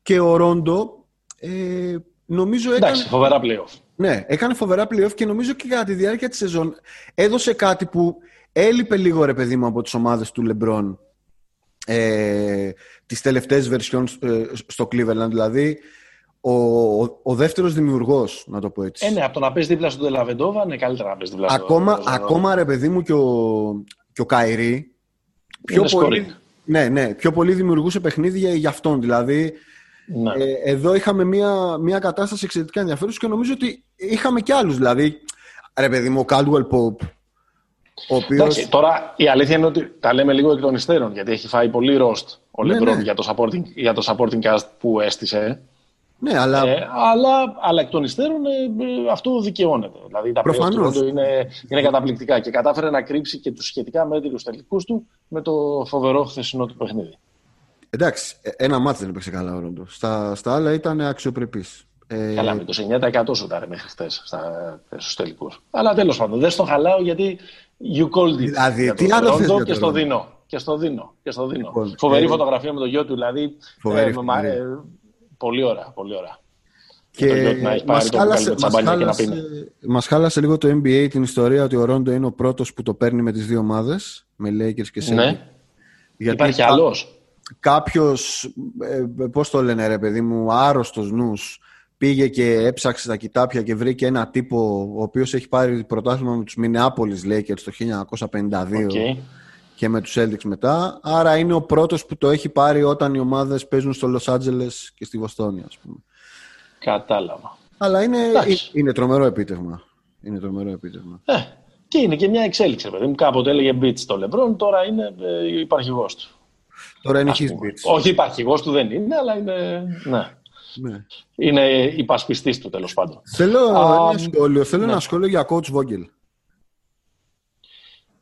Και ο Ρόντο ε, νομίζω έκανε... Εντάξει, φοβερά playoff. Ναι, έκανε φοβερά playoff και νομίζω και κατά τη διάρκεια της σεζόν έδωσε κάτι που έλειπε λίγο ρε παιδί μου από τις ομάδες του Λεμπρόν ε, τις τελευταίες βερσιόν ε, στο Cleveland. Δηλαδή, ο, ο, ο δεύτερος δημιουργός, να το πω έτσι. Ε, ναι, από το να πες δίπλα στον Τελαβεντόβα, είναι καλύτερα να πες δίπλα στον Ακόμα, ακόμα ρε παιδί μου και ο, και ο Καϊρή, πιο πολύ, ναι, ναι, πιο πολύ δημιουργούσε παιχνίδια για αυτόν. Δηλαδή, ναι. ε, εδώ είχαμε μια, μια κατάσταση εξαιρετικά ενδιαφέρουσα και νομίζω ότι είχαμε κι άλλους. Δηλαδή, ρε παιδί μου, ο Caldwell Pope, ο οποίος... Εντάξει, τώρα η αλήθεια είναι ότι τα λέμε λίγο εκ των υστέρων, γιατί έχει φάει πολύ ρόστ ο ναι, Λεμπρόν ναι. για, το supporting, για το supporting cast που έστησε. Ναι, αλλά... Ε, αλλά, αλλά εκ των υστέρων ε, ε αυτό δικαιώνεται. Δηλαδή τα Προφανώς. του είναι, είναι καταπληκτικά και κατάφερε να κρύψει και τους σχετικά μέτρους τελικούς του με το φοβερό χθεσινό του παιχνίδι. Εντάξει, ε, ένα μάτι δεν έπαιξε καλά ο Ρόντο. Στα, στα άλλα ήταν αξιοπρεπής. Ε... Καλά, με το 9% σου ήταν μέχρι χθες στους τελικούς. Αλλά τέλος πάντων, δεν στο χαλάω γιατί you called it. Δηλαδή, τι άλλο θες και στο δίνω. Και στο δίνω. Και στο δίνω. Λοιπόν, Φοβερή ε... φωτογραφία με το γιο του, δηλαδή. Φοβερή, ε, φοβερή. Ε, πολύ ωραία, πολύ ωραία. Και μας χάλασε, μας, χάλασε, μας χάλασε λίγο το NBA την ιστορία ότι ο Ρόντο είναι ο πρώτος που το παίρνει με τις δύο ομάδες, με Lakers και Celtics. Ναι. Γιατί Υπάρχει άλλος. Κάποιος, ε, πώς το λένε ρε παιδί μου, άρρωστος νους, πήγε και έψαξε τα κοιτάπια και βρήκε ένα τύπο ο οποίος έχει πάρει πρωτάθλημα με τους Minneapolis Lakers το 1952 okay. και με τους Celtics μετά. Άρα είναι ο πρώτος που το έχει πάρει όταν οι ομάδες παίζουν στο Los Angeles και στη Βοστόνη ας πούμε. Κατάλαβα. Αλλά είναι, είναι τρομερό επίτευγμα. Είναι τρομερό επίτευγμα. Ε, και είναι και μια εξέλιξη, παιδί μου. Κάποτε έλεγε beats το Λεμπρόν, τώρα είναι ε, υπαρχηγός του. Τώρα είναι his Όχι υπαρχηγός του δεν είναι, αλλά είναι... Ναι. Ναι. Είναι υπασπιστής του τέλος πάντων. Θέλω ένα σχόλιο. Θέλω ναι. ένα σχόλιο για coach Vogel.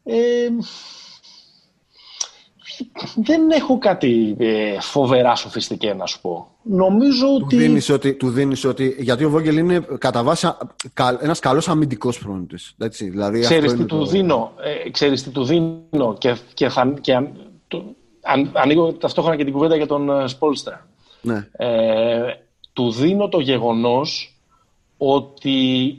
Ε, δεν έχω κάτι ε, φοβερά σοφιστικέ να σου πω. Νομίζω του ότι... Δίνεις ότι... Του δίνεις ότι... Γιατί ο Βόγγελ είναι κατά βάση ένας καλός αμυντικός πρόνητης. Δηλαδή, ξέρεις, τι του δίνω, ε, ξέρεις τι του δίνω και, και, θα, και αν, το, αν, ανοίγω ταυτόχρονα και την κουβέντα για τον uh, Σπόλστρα. Ναι. Ε, του δίνω το γεγονός ότι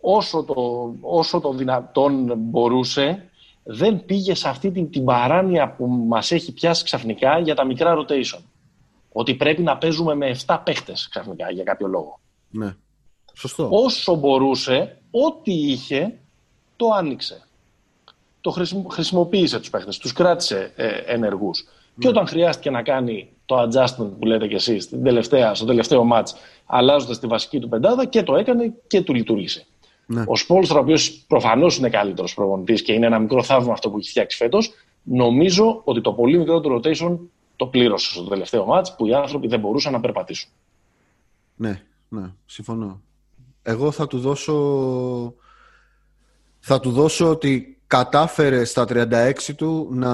όσο το, όσο το δυνατόν μπορούσε δεν πήγε σε αυτή την, την παράνοια που μας έχει πιάσει ξαφνικά για τα μικρά rotation. Ότι πρέπει να παίζουμε με 7 παίχτες ξαφνικά για κάποιο λόγο. Ναι. Σωστό. Όσο μπορούσε, ό,τι είχε, το άνοιξε. Το χρησιμοποίησε τους παίχτες, τους κράτησε ε, ενεργούς. Και όταν χρειάστηκε να κάνει το adjustment που λέτε κι εσείς στην τελευταία, στο τελευταίο match, αλλάζοντας τη βασική του πεντάδα και το έκανε και του λειτουργήσε. Ναι. Ο Σπόλστρα, ο οποίος προφανώς είναι καλύτερος προπονητής και είναι ένα μικρό θαύμα αυτό που έχει φτιάξει φέτος, νομίζω ότι το πολύ μικρό του rotation το πλήρωσε στο τελευταίο match που οι άνθρωποι δεν μπορούσαν να περπατήσουν. Ναι, ναι, συμφωνώ. Εγώ θα του δώσω. Θα του δώσω ότι κατάφερε στα 36 του να,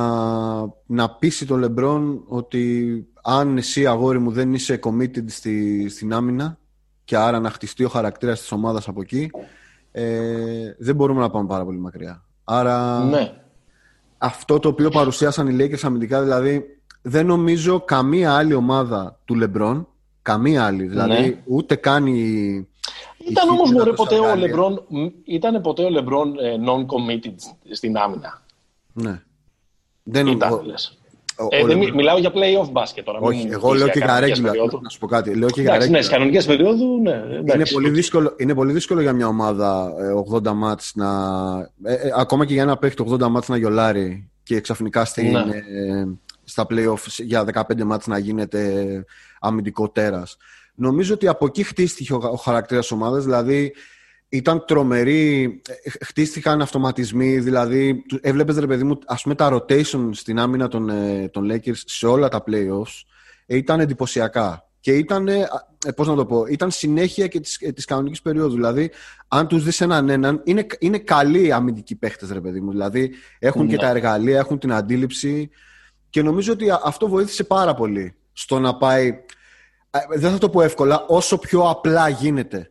να πείσει τον Λεμπρόν ότι αν εσύ αγόρι μου δεν είσαι committed στη, στην άμυνα και άρα να χτιστεί ο χαρακτήρας της ομάδας από εκεί ε, δεν μπορούμε να πάμε πάρα πολύ μακριά. Άρα ναι. αυτό το οποίο παρουσίασαν οι Lakers αμυντικά δηλαδή δεν νομίζω καμία άλλη ομάδα του Λεμπρόν καμία άλλη, δηλαδή ναι. ούτε κάνει ήταν όμως μωρέ ποτέ ο Λεμπρόν, ήταν ποτέ ο Λεμπρόν ε, non-committed στην άμυνα; Ναι. Δεν ήταν, λες; Ε, δεν, μιλάω για play-off μπάσκετ τώρα. Όχι, εγώ λέω και για ρέγγυλα. Να σου πω κάτι. Λέω και εντάξει, ναι, σε κανονικές περίοδου, ναι. Είναι πολύ, δύσκολο, είναι πολύ δύσκολο για μια ομάδα 80 ε, μάτς να. Ε, ε, ακόμα και για ένα παίχτη 80 μάτς να γιολάρει και ξαφνικά στην, ναι. ε, στα play-off για 15 μάτς να γίνεται αμυντικό τέρας. Νομίζω ότι από εκεί χτίστηκε ο, ο χαρακτήρας ομάδας. Δηλαδή ήταν τρομερή. Χτίστηκαν αυτοματισμοί. Δηλαδή έβλεπες ρε παιδί μου, ας πούμε, τα rotation στην άμυνα των, ε, των Lakers σε όλα τα playoffs ήταν εντυπωσιακά. Και ήταν, ε, πώς να το πω, ήταν συνέχεια και της, της κανονικής περίοδου. Δηλαδή, αν τους δεις έναν έναν, είναι, είναι καλοί αμυντικοί παίχτες, ρε παιδί μου. Δηλαδή, έχουν και ναι. τα εργαλεία, έχουν την αντίληψη. Και νομίζω ότι αυτό βοήθησε πάρα πολύ στο να πάει ε, δεν θα το πω εύκολα, όσο πιο απλά γίνεται.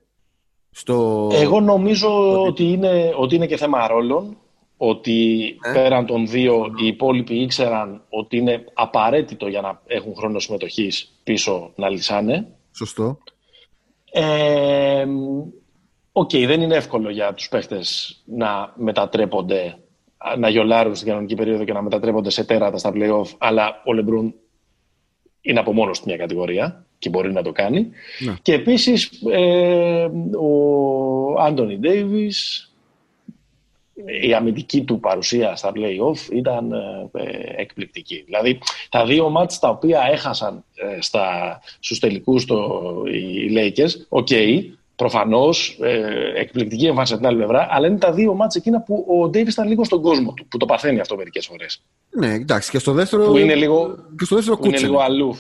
Στο... Εγώ νομίζω ότι... είναι, ότι είναι και θέμα ρόλων ότι ε. πέραν των δύο οι υπόλοιποι ήξεραν ότι είναι απαραίτητο για να έχουν χρόνο συμμετοχής πίσω να λυσάνε. Σωστό. Ε, Ok, okay, δεν είναι εύκολο για τους παίχτες να μετατρέπονται, να γιολάρουν στην κανονική περίοδο και να μετατρέπονται σε τέρατα στα play-off, αλλά ο Λεμπρόν είναι από μόνος μια κατηγορία και μπορεί να το κάνει. Ναι. Και επίσης ε, ο Άντωνι Ντέιβις, η αμυντική του παρουσία στα play-off ήταν ε, ε, εκπληκτική. Δηλαδή τα δύο μάτς τα οποία έχασαν ε, στα, στους τελικούς το, οι Lakers, ok, okay, Προφανώς ε, εκπληκτική εμφάνιση από την άλλη πλευρά, αλλά είναι τα δύο μάτια εκείνα που ο Ντέιβις ήταν λίγο στον κόσμο του, που το παθαίνει αυτό μερικές φορές. Ναι, εντάξει, και στο δεύτερο. Που είναι λίγο, και στο δεύτερο που είναι λίγο αλούφ.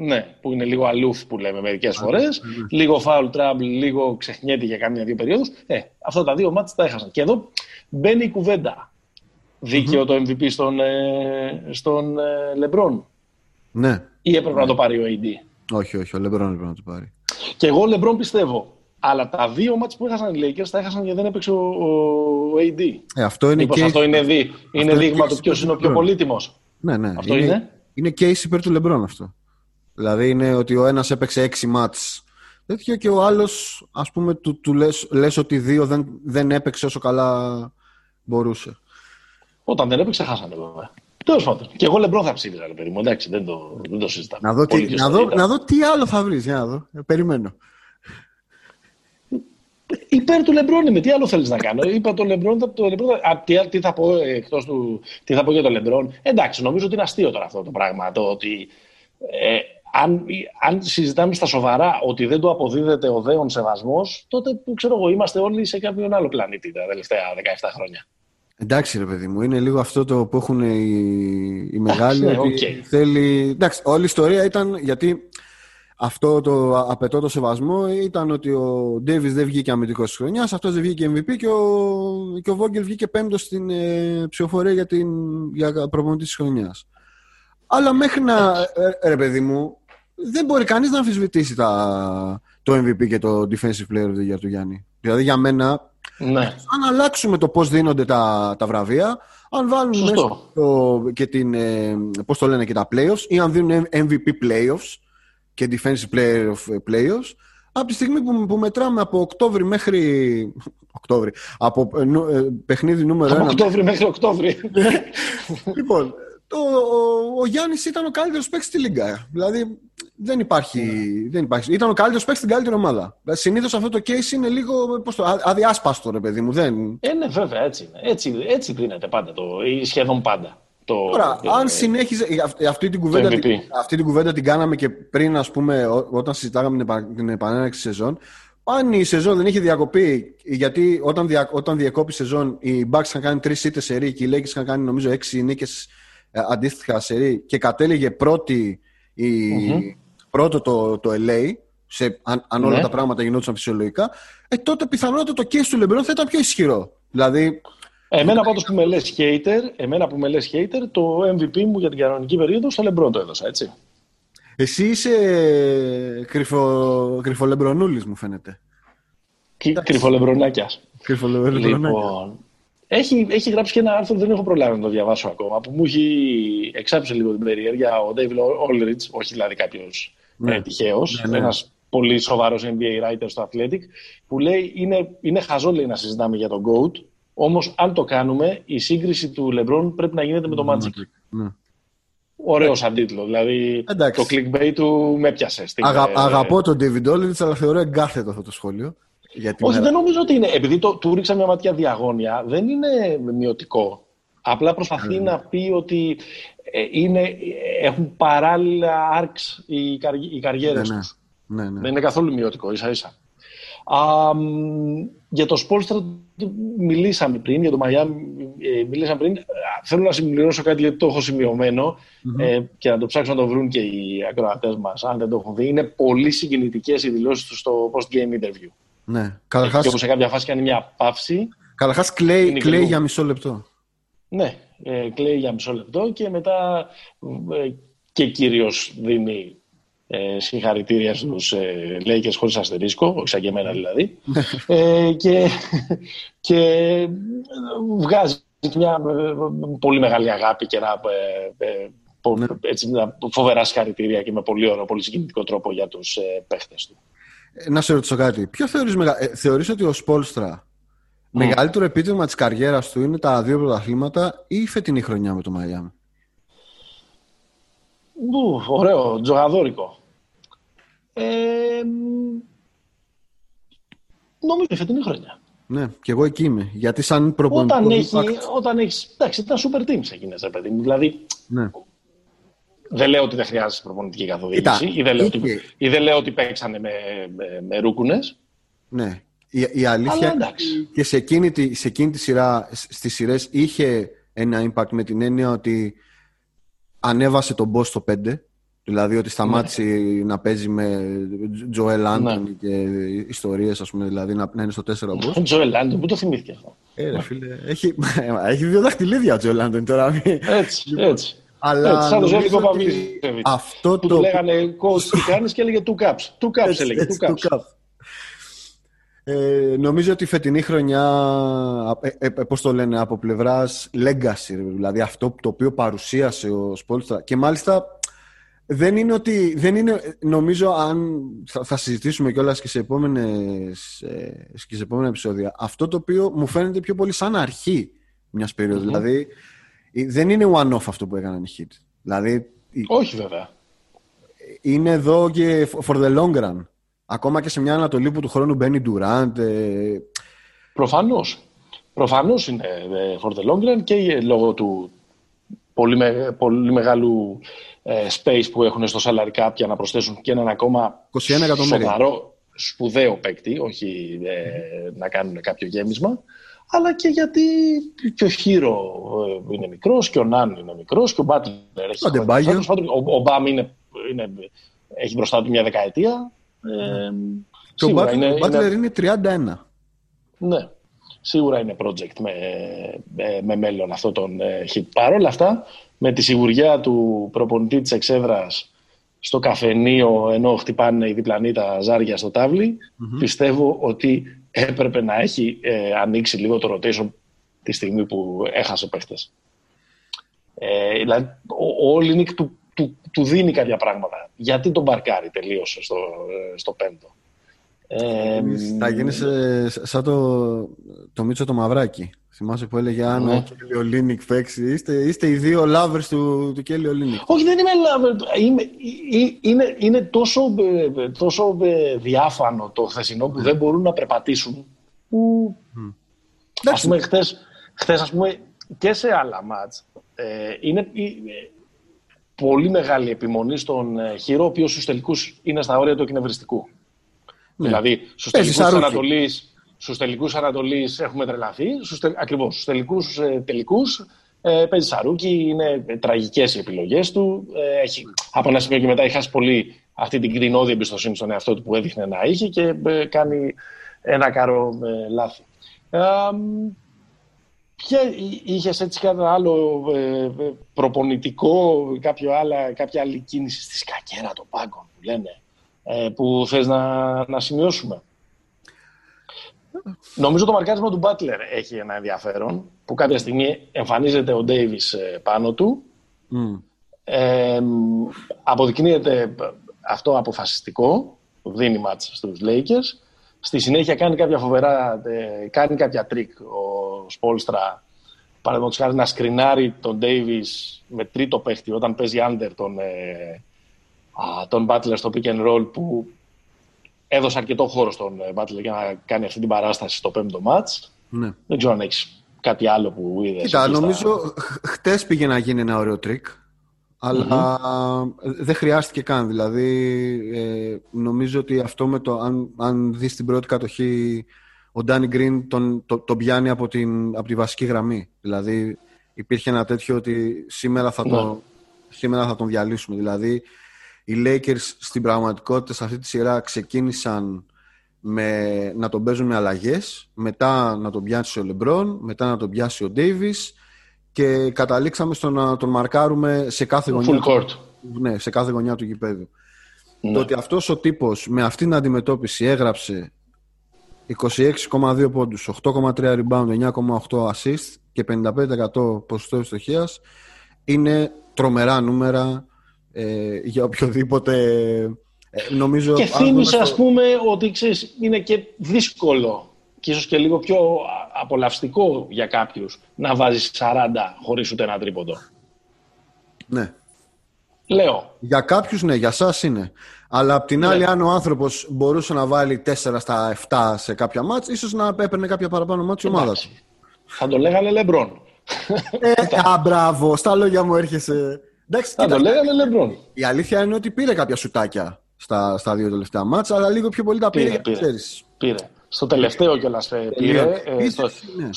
Ναι, που είναι λίγο αλούφ που λέμε μερικές φορές. Ναι. Λίγο foul trouble, λίγο ξεχνιέται για καμιά δύο περίοδους. Ε, αυτά τα δύο μάτια τα έχασαν. Και εδώ μπαίνει η κουβέντα. Δίκαιο το MVP στον, ε, στον ε, Λεμπρόν. Ναι. Ή έπρεπε ναι. να το πάρει ο AD. Όχι, όχι, ο Λεμπρόν έπρεπε να το πάρει. Και εγώ Λεμπρόν πιστεύω αλλά τα δύο μάτς που έχασαν οι Lakers τα έχασαν γιατί δεν έπαιξε ο, ο AD. Ε, αυτό είναι, case... αυτό είναι, δι... είναι δείγμα του ποιος είναι ο πιο πολύτιμος. Ναι, ναι. Αυτό είναι, είναι; Είναι case υπέρ του Λεμπρόν αυτό. Δηλαδή είναι ότι ο ένας έπαιξε έξι μάτς τέτοιο και ο άλλος, ας πούμε, του, του λες, λες, ότι δύο δεν, δεν έπαιξε όσο καλά μπορούσε. Όταν δεν έπαιξε, χάσανε βέβαια. Τέλος πάντων. Και εγώ Λεμπρόν θα ψήφιζα, ρε παιδί μου. Εντάξει, δεν το, δεν το συζητάμε. Να δω, τι, να, δω, να δω τι άλλο θα βρεις. Για να δω. Ε, περιμένω υπέρ του Λεμπρόν είμαι. Τι άλλο θέλεις να κάνω; Είπα το Λεμπρόν, το Λεμπρόν α, τι, τι, θα πω εκτός του, τι θα πω για το Λεμπρόν. Εντάξει, νομίζω ότι είναι αστείο τώρα αυτό το πράγμα. Το ότι ε, αν, αν συζητάμε στα σοβαρά ότι δεν του αποδίδεται ο δέον σεβασμός, τότε που ξέρω εγώ είμαστε όλοι σε κάποιον άλλο πλανήτη τα τελευταία 17 χρόνια. Εντάξει ρε παιδί μου, είναι λίγο αυτό το που έχουν οι, οι μεγάλοι. Ναι, ότι θέλει... Εντάξει, όλη η ιστορία ήταν γιατί αυτό το απαιτώ το σεβασμό ήταν ότι ο Ντέβις δεν βγήκε αμυντικός της χρονιάς, αυτός δεν βγήκε MVP και ο, και ο Βόγγελ βγήκε πέμπτος στην ε, ψηφοφορία για, την, για προπονητή της χρονιάς. Αλλά μέχρι να. Ε, ρε παιδί μου, δεν μπορεί κανείς να αμφισβητήσει τα, το MVP και το Defensive Player of the Year του Γιάννη. Δηλαδή για μένα, ναι. αν αλλάξουμε το πώς δίνονται τα, τα βραβεία, αν βάλουν μέσα το, και την, ε, πώς το λένε και τα playoffs ή αν δίνουν MVP playoffs και defensive player of playoffs από τη στιγμή που, που μετράμε από Οκτώβρη μέχρι. Οκτώβρη. Από ε, ε παιχνίδι νούμερο 1. Από Οκτώβρη μέχρι Οκτώβρη. λοιπόν, το, ο, ο Γιάννης ήταν ο καλύτερος παίκτης στη Λίγκα. Δηλαδή δεν υπάρχει, ναι. δεν υπάρχει. Ήταν ο καλύτερος παίκτης στην καλύτερη ομάδα. Δηλαδή, Συνήθως αυτό το case είναι λίγο πώς το, αδιάσπαστο, ρε παιδί μου. Δεν... Ε, ναι, βέβαια, έτσι είναι. Έτσι, έτσι δίνεται πάντα το, ή σχεδόν πάντα. Το, Τώρα, το, αν συνέχιζε. Αυτή την, κουβέντα, την, αυτή την κουβέντα την κάναμε και πριν, ας πούμε, όταν συζητάγαμε την, την επανέναρξη σεζόν. Αν η σεζόν δεν είχε διακοπεί, γιατί όταν, δια, όταν διακόπη η σεζόν, οι Bucks είχαν κάνει τρεις ήττες σερή και οι Lakers είχαν κάνει νομίζω έξι νίκες ε, αντίστοιχα σερή και κατέληγε πρώτη, η, mm-hmm. Πρώτο το, το LA, σε, αν, αν όλα ναι. τα πράγματα γινόντουσαν φυσιολογικά, ε, τότε πιθανότατα το case του LeBron θα ήταν πιο ισχυρό. Δηλαδή, Εμένα πάντως που με λες hater, εμένα που με λες hater, το MVP μου για την κανονική περίοδο στο Λεμπρόν το έδωσα, έτσι. Εσύ είσαι κρυφο, κρυφολεμπρονούλης μου φαίνεται. Κρυφολεμπρονάκιας. Λοιπόν, έχει, έχει γράψει και ένα άρθρο, δεν έχω προλάβει να το διαβάσω ακόμα, που μου έχει εξάψει λίγο την περιέργεια ο David Aldridge, όχι δηλαδή κάποιος ναι. ε, τυχαίο, ναι, ναι. ένας πολύ σοβαρός NBA writer στο Athletic, που λέει είναι, είναι χαζό λέει, να συζητάμε για τον GOAT, Όμως, αν το κάνουμε, η σύγκριση του Λεμπρόν πρέπει να γίνεται με το Magic. Ναι. Ωραίος σαν τίτλο. Δηλαδή, το clickbait του με πιάσε. Αγα, ε, αγαπώ τον David Olivich, αλλά θεωρώ εγκάθετο αυτό το σχόλιο. Όχι, δεν νομίζω ότι είναι. Επειδή το, του ρίξα μια ματιά διαγώνια, δεν είναι μειωτικό. Απλά προσπαθεί ναι. να πει ότι ε, είναι, έχουν παράλληλα arcs οι, οι καριέρες ναι, ναι. τους. Ναι, ναι. Δεν είναι καθόλου μειωτικό, ίσα ίσα. Α, για το Spolstra μιλήσαμε πριν, για το Miami ε, μιλήσαμε πριν. Θέλω να συμπληρώσω κάτι γιατί το έχω ε, και να το ψάξουν να το βρουν και οι ακροατές μας, αν δεν το έχουν δει. Είναι πολύ συγκινητικές οι δηλώσεις τους στο post-game interview. Ναι. Καταρχάς... Και όπου σε κάποια φάση κάνει μια παύση. Καταρχάς κλαίει, κλαίει για μισό λεπτό. Ναι, ε, κλαίει για μισό λεπτό και μετά ε, και κύριος δίνει ε, συγχαρητήρια στους ε, Lakers χωρίς αστερίσκο, όχι σαν και εμένα δηλαδή. ε, και, και βγάζει μια πολύ μεγάλη αγάπη και ένα, ναι. έτσι, φοβερά συγχαρητήρια και με πολύ ωραίο, πολύ συγκινητικό τρόπο για τους ε, παίχτες του. Να σε ρωτήσω κάτι. Ποιο θεωρείς, ε, θεωρείς ότι ο Σπόλστρα μεγαλύτερο επίτευγμα της καριέρας του είναι τα δύο πρωταθλήματα ή η φετινή χρονιά με το Μαϊάμι. Ωραίο, τζογαδόρικο. Ε, νομίζω η φετινή χρονιά. Ναι, και εγώ εκεί είμαι. Γιατί σαν προπονητή. Όταν, έχει, όταν έχεις, εντάξει, ήταν super teams εκείνες, ρε παιδί μου. Δηλαδή, ναι. δεν λέω ότι δεν χρειάζεται προπονητική καθοδήγηση ή, δεν λέω ότι, ή δεν λέω ότι παίξανε με, με, με ρούκουνες. Ναι. Η, η αλήθεια Αλλά, και σε εκείνη, τη, σε εκείνη τη σειρά, στις σειρές είχε ένα impact με την έννοια ότι ανέβασε τον boss στο 5 Δηλαδή ότι σταμάτησε ναι. να παίζει με Τζοέλ Άντων ναι. και ιστορίες, ας πούμε, δηλαδή να, να είναι στο 4 ο Τζοέλ Άντων, πού το θυμήθηκε αυτό; Ε, ρε, φίλε, έχει, έχει δύο δαχτυλίδια ο Τζοέλ Άντων τώρα. Έτσι, λοιπόν, έτσι. Αλλά έτσι, σαν το Ζέλικο Παυλίδη. Αυτό το. Που λέγανε coach κάνεις και έλεγε two cups. Two cups έλεγε. Two cups. Ε, νομίζω ότι η φετινή χρονιά, ε, ε, ε πώς το λένε, από πλευράς legacy, δηλαδή αυτό το οποίο παρουσίασε ο Σπόλστρα και μάλιστα δεν είναι ότι. Δεν είναι, νομίζω, αν θα, θα συζητήσουμε κιόλας και σε, επόμενες, ε, και σε επόμενα επεισόδια, αυτό το οποίο μου φαίνεται πιο πολύ σαν αρχή μιας περιοδου Δηλαδή, δεν είναι one-off αυτό που έκαναν οι hit. Δηλαδή, Όχι, βέβαια. Είναι εδώ και for the long run. Ακόμα και σε μια Ανατολή που του χρόνου μπαίνει Durant. Ε... Προφανώς. Προφανώς είναι ε, for the long run και λόγω του πολύ, πολύ μεγάλου ε, space που έχουν στο salary cap για να προσθέσουν και έναν ακόμα 21 σοβαρό, σπουδαίο παίκτη, όχι ε, να κάνουν κάποιο γέμισμα, αλλά και γιατί και ο Χίρο ε, είναι μικρός και ο Νάν είναι μικρός και ο Μπάτλερ έχει ο, ο Μπάμ είναι, είναι, έχει μπροστά του μια δεκαετία. Ε, και ο Μπάτλερ είναι, είναι 31. Ναι, σίγουρα είναι project με, με, με μέλλον αυτό τον hit. Παρ' όλα αυτά, με τη σιγουριά του προπονητή της εξέδρας στο καφενείο ενώ χτυπάνε οι διπλανοί τα ζάρια στο ταβλι πιστεύω ότι έπρεπε να έχει ε, ανοίξει λίγο το rotation τη στιγμή που έχασε παίχτες. Ε, δηλαδή, ο, ο του, του, του, δίνει κάποια πράγματα. Γιατί τον μπαρκάρει τελείωσε στο, ε, στο πέμπτο. Ε, θα γίνεις σαν το, το Μίτσο το Μαυράκι. Θυμάσαι που έλεγε αν ναι. ο Κέλλη Ολίνικ παίξει. Είστε, είστε οι δύο lovers του, του Κέλλη Ολίνικ. Όχι, δεν είμαι lover. Είμαι, είναι, είναι τόσο, ε, τόσο ε, διάφανο το χθεσινό που δεν μπορούν να περπατήσουν. Που... Mm. Ας πούμε, χθες, χθες, ας πούμε, και σε άλλα μάτς ε, είναι ε, πολύ μεγάλη επιμονή στον ε, Χειρό, ο οποίος στους τελικούς είναι στα όρια του εκνευριστικού. Ναι. Δηλαδή, στους τελικούς της Ανατολής Στους τελικούς Ανατολής έχουμε τρελαθεί. Ακριβώς. Στους τελικούς ε, τελικούς, ε, παίζει σαρούκι, είναι τραγικές οι επιλογές του. Ε, έχει, από ένα σημείο και μετά έχει χάσει πολύ αυτή την κρινόδη εμπιστοσύνη στον εαυτό του που έδειχνε να είχε και ε, κάνει ένα κάρο ε, λάθη. Ε, Ποια είχες έτσι κάτι άλλο ε, προπονητικό, κάποιο άλλα, κάποια άλλη κίνηση στη σκακέρα των πάγκων που λένε, ε, που θες να, να σημειώσουμε; Νομίζω το μαρκάρισμα του Μπάτλερ έχει ένα ενδιαφέρον που κάποια στιγμή εμφανίζεται ο Ντέιβις ε, πάνω του. Mm. Ε, αποδεικνύεται αυτό αποφασιστικό, δίνει μάτς στους Lakers. Στη συνέχεια κάνει κάποια φοβερά, ε, κάνει κάποια τρίκ ο Σπόλστρα παραδείγματος χάρη να σκρινάρει τον Ντέιβις με τρίτο παίχτη όταν παίζει under τον, ε, τον Butler στο pick and roll που έδωσε αρκετό χώρο στον Μπάτλερ για να κάνει αυτή την παράσταση στο πέμπτο μάτς. Ναι. Δεν ξέρω αν έχεις κάτι άλλο που είδες. Κοίτα, νομίζω στα... χτες πήγε να γίνει ένα ωραίο τρίκ. Αλλά δεν χρειάστηκε καν. Δηλαδή, ε, νομίζω ότι αυτό με το. Αν, αν δεις την πρώτη κατοχή, ο Ντάνι Γκριν τον, το, τον πιάνει από, την, από τη βασική γραμμή. Δηλαδή, υπήρχε ένα τέτοιο ότι σήμερα θα, το, ναι. σήμερα θα τον διαλύσουμε. Δηλαδή, οι Lakers στην πραγματικότητα σε αυτή τη σειρά ξεκίνησαν με, να τον παίζουν με αλλαγές, μετά να τον πιάσει ο Λεμπρόν, μετά να τον πιάσει ο Ντέιβι και καταλήξαμε στο να τον μαρκάρουμε σε κάθε, γωνιά, του, ναι, σε κάθε γωνιά του γηπέδου. Ναι. Το ότι αυτός ο τύπος με αυτήν την αντιμετώπιση έγραψε 26,2 πόντους, 8,3 rebound, 9,8 assist και 55% ποσοστό ευστοχίας είναι τρομερά νούμερα ε, για οποιοδήποτε ε, νομίζω, και θύμισε ας πούμε ότι ξέρεις, είναι και δύσκολο και ίσως και λίγο πιο απολαυστικό για κάποιους να βάζεις 40 χωρίς ούτε ένα τρίποντο. Ναι. Λέω. Για κάποιους ναι, για σας είναι. Αλλά απ' την άλλη, ναι. αν ο άνθρωπος μπορούσε να βάλει 4 στα 7 σε κάποια μάτς, ίσως να έπαιρνε κάποια παραπάνω μάτς η ομάδα του. Θα το λέγανε Λεμπρόν. Ε, α, μπράβο, στα λόγια μου έρχεσαι. Εντάξει, θα το λέγανε Λεμπρόν. Η αλήθεια είναι ότι πήρε κάποια σουτάκια στα, στα δύο τελευταία μάτσα, αλλά λίγο πιο πολύ τα πήρε. Πήρε, πήρε. Πήρε. Στο τελευταίο κιόλας ε, πήρε. Ε, στο, ναι.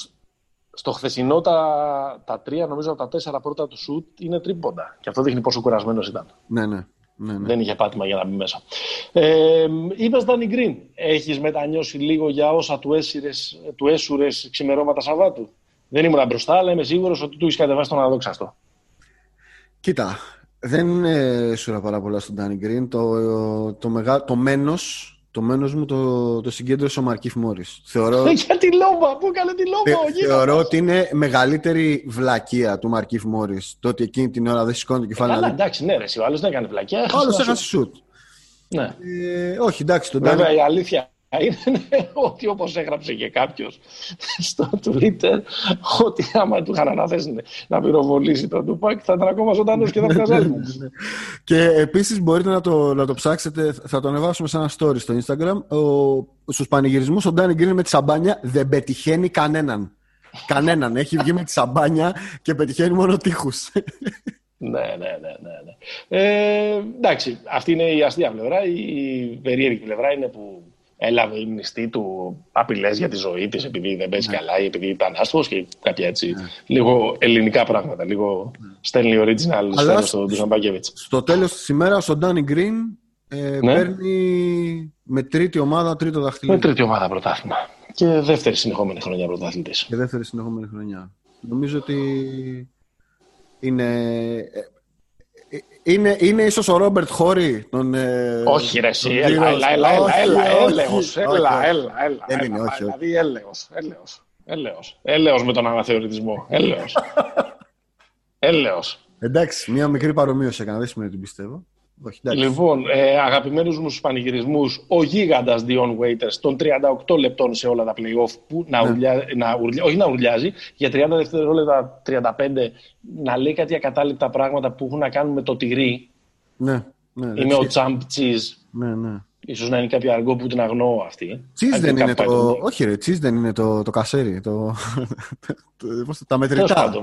στο χθεσινό τα, τα τρία, νομίζω τα τέσσερα πρώτα του σουτ είναι τρίποντα. Και αυτό δείχνει πόσο κουρασμένος ήταν. Ναι, ναι. Ναι, ναι. Δεν είχε πάτημα για να μπει μέσα. Ε, Είπε Ντάνι Γκριν, έχεις μετανιώσει λίγο για όσα του, έσυρες, του έσουρες ξημερώματα Σαββάτου; Δεν ήμουν μπροστά, αλλά είμαι σίγουρος ότι του έχεις κατεβάσει τον αδόξαστο. Κοίτα, δεν έσουρα πάρα πολλά στον Ντάνι Γκριν. Το, το, μεγα... το μένος το μένος μου το, το συγκέντρωσε ο Μαρκίφ Μόρις. Θεωρώ... Για τη λόμπα, πού έκανε τη λόμπα, ο Θεωρώ ότι είναι μεγαλύτερη βλακεία του Μαρκίφ Μόρις. Το ότι εκείνη την ώρα δεν σηκώνει το κεφάλι. Καλά, εντάξει, ναι, ρε, ο άλλος δεν έκανε βλακεία. Ο άλλος έχασε σουτ. Ναι. Ε, όχι, εντάξει, τον Βέβαια, η αλήθεια είναι ότι όπως έγραψε και κάποιος στο Twitter, ότι άμα του είχαν αναθέσει να πυροβολήσει τον Τουπάκ θα ήταν ακόμα ζωντανός και θα βγάζει ναι, ναι, ναι. Και επίσης μπορείτε να το, να το ψάξετε, θα το ανεβάσουμε σε ένα story στο Instagram. Στους πανηγυρισμούς, ο Ντάνι Γκριν με τη σαμπάνια δεν πετυχαίνει κανέναν. Κανέναν. Έχει βγει με τη σαμπάνια και πετυχαίνει μόνο τείχους. Ναι, ναι, ναι. ναι, ναι. Ε, εντάξει, αυτή είναι η αστεία πλευρά. Η περίεργη πλευρά είναι που έλαβε η μνηστή του απειλές για τη ζωή της επειδή δεν παίζει ναι. καλά ή επειδή ήταν άστρο και κάποια έτσι. Ναι. Λίγο ελληνικά πράγματα. Λίγο ναι. στέλνει original Αλλά στον Ντουζαμπάκεβιτ. Στο τέλος της ημέρας ο Ντάνι Γκριν ε, ναι. παίρνει με τρίτη ομάδα τρίτο δαχτυλίδι. Με τρίτη ομάδα πρωτάθλημα. Και δεύτερη συνεχόμενη χρονιά πρωτάθλητη. Και δεύτερη συνεχόμενη χρονιά. Νομίζω ότι είναι είναι, είναι ίσως ο Ρόμπερτ Χόρι τον, ε, Όχι ρε εσύ, έλα, έλα, έλα, έλα, έλα, έλεος, έλα, έλα, έλα, Δεν είναι, όχι, δηλαδή έλεος, έλεος, έλεος, έλεος με τον αναθεωρητισμό, έλεος, έλεος. Εντάξει, μια μικρή παρομοίωση έκανα, δεν σημαίνει ότι πιστεύω. Όχι, λοιπόν, ε, αγαπημένους μου στους πανηγυρισμούς, ο γίγαντας Dion Waiters των 38 λεπτών σε όλα τα play-off που να, ναι. ουρλιά, να ουρλιά, όχι να ουρλιάζει, για 30 δευτερόλεπτα, 35 να λέει κάτι ακατάληπτα πράγματα που έχουν να κάνουν με το τυρί. Ναι, ναι, Είμαι ο Champ Cheese. Ναι, ναι. Ίσως να είναι κάποιο αργό που την αγνώ αυτή. Cheese δεν είναι το... Όχι ρε, cheese δεν είναι το, το κασέρι. Το... τα μετρητά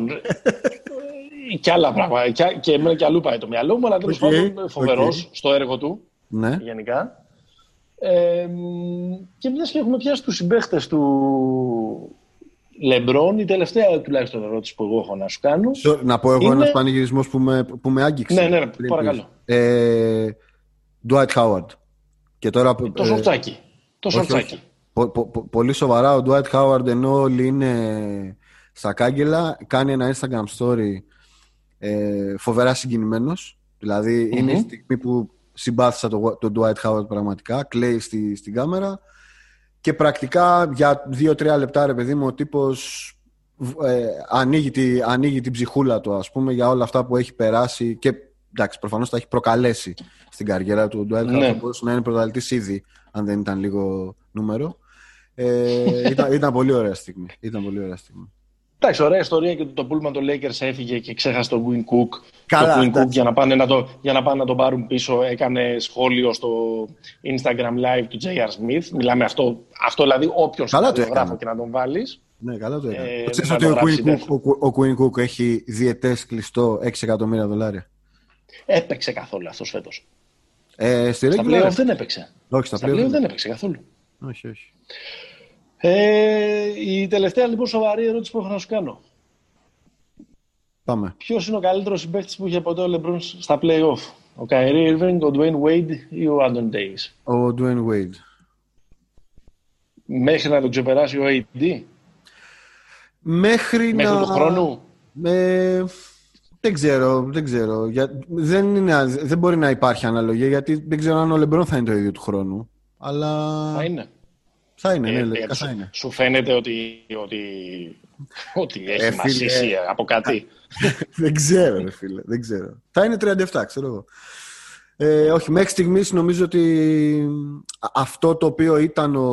και άλλα πράγματα. Και, και εμένα και αλλού πάει το μυαλό μου, αλλά τέλος okay, πάντων φοβερός okay. στο έργο του. Ναι. Γενικά. Ε, και μιας και έχουμε πιάσει τους συμπαίχτες του Λεμπρόν, η τελευταία τουλάχιστον ερώτηση που εγώ έχω να σου κάνω. Να πω εγώ είναι... ένα πανηγυρισμός που με, που με άγγιξε. Ναι, ναι, ναι παρακαλώ. Ε, Dwight Howard. Και τώρα, το σορτσάκι. Το σορτσάκι. Πο, πο, πο, πολύ σοβαρά, ο Dwight Howard ενώ όλοι είναι στα κάγκελα, κάνει ένα Instagram story ε, φοβερά συγκινημένος. Δηλαδή, είναι η στιγμή που συμπάθησα τον το Dwight Howard πραγματικά. Κλαίει στη, στην κάμερα. Και πρακτικά για δύο-τρία λεπτά, ρε παιδί μου, ο τύπος ε, ανοίγει, τη, ανοίγει την ψυχούλα του, ας πούμε, για όλα αυτά που έχει περάσει και εντάξει, προφανώς τα έχει προκαλέσει στην καριέρα του. Ο Dwight ναι. Howard μπορούσε να είναι πρωταθλητής ήδη, αν δεν ήταν λίγο νούμερο. Ε, ήταν, ήταν, πολύ ωραία στιγμή. Ήταν πολύ ωραία στιγμή. Εντάξει, ωραία ιστορία και το πούλμα των Lakers έφυγε και ξέχασε τον Win Cook. Καλά, το Win Cook για να, πάνε να το, για να πάνε να τον πάρουν πίσω έκανε σχόλιο στο Instagram Live του J.R. Smith. Μιλάμε αυτό, αυτό δηλαδή όποιον γράφω και να τον βάλεις. Ναι, καλά το έκανε. Ε, Ξέρεις ότι ο Queen, Cook, ο, Queen Cook έχει διετές κλειστό 6 εκατομμύρια δολάρια. Έπαιξε καθόλου αυτός φέτος. Ε, στη στα playoff δεν έπαιξε. Όχι, στα, στα playoff δεν έπαιξε καθόλου. Όχι, όχι. Ε, η τελευταία λοιπόν σοβαρή ερώτηση που έχω να σου κάνω. Πάμε. Ποιος είναι ο καλύτερος συμπαίκτης που είχε ποτέ ο Λεμπρόν στα playoff, ο Καϊρή Irving, ο Dwayne Wade ή ο Άντων Davis. Ο Dwayne Wade. Μέχρι να τον ξεπεράσει ο AD. Μέχρι, Μέχρι να... του χρόνου; Ε, δεν ξέρω, δεν ξέρω. Για... Δεν, είναι, δεν μπορεί να υπάρχει αναλογία γιατί δεν ξέρω αν ο Λεμπρόν θα είναι το ίδιο του χρόνου. Αλλά... Θα είναι. Θα είναι, ναι, Ε, λογικά ε, θα σου- είναι. Σου φαίνεται ότι, ότι, ότι έχει Ε, φίλε, μασίσει από κάτι; δεν ξέρω, ρε φίλε. Δεν ξέρω. Θα είναι 37, ξέρω εγώ. Ε, όχι, μέχρι στιγμής νομίζω ότι αυτό το οποίο ήταν ο,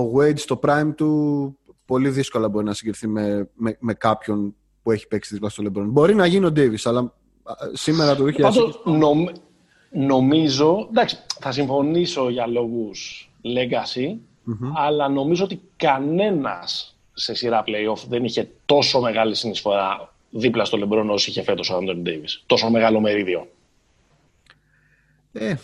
ο Wade στο prime του πολύ δύσκολα μπορεί να συγκριθεί με, με, με κάποιον που έχει παίξει δίπλα στο LeBron. Μπορεί να γίνει ο Davis, αλλά α, σήμερα το 2020 Πάντως, νομ, νομίζω, εντάξει, θα συμφωνήσω για λόγους legacy, αλλά νομίζω ότι κανένας σε σειρά playoff δεν είχε τόσο μεγάλη συνεισφορά δίπλα στο LeBron όσο είχε φέτος ο Άντωνι Ντέιβις. Τόσο μεγάλο μερίδιο. ε,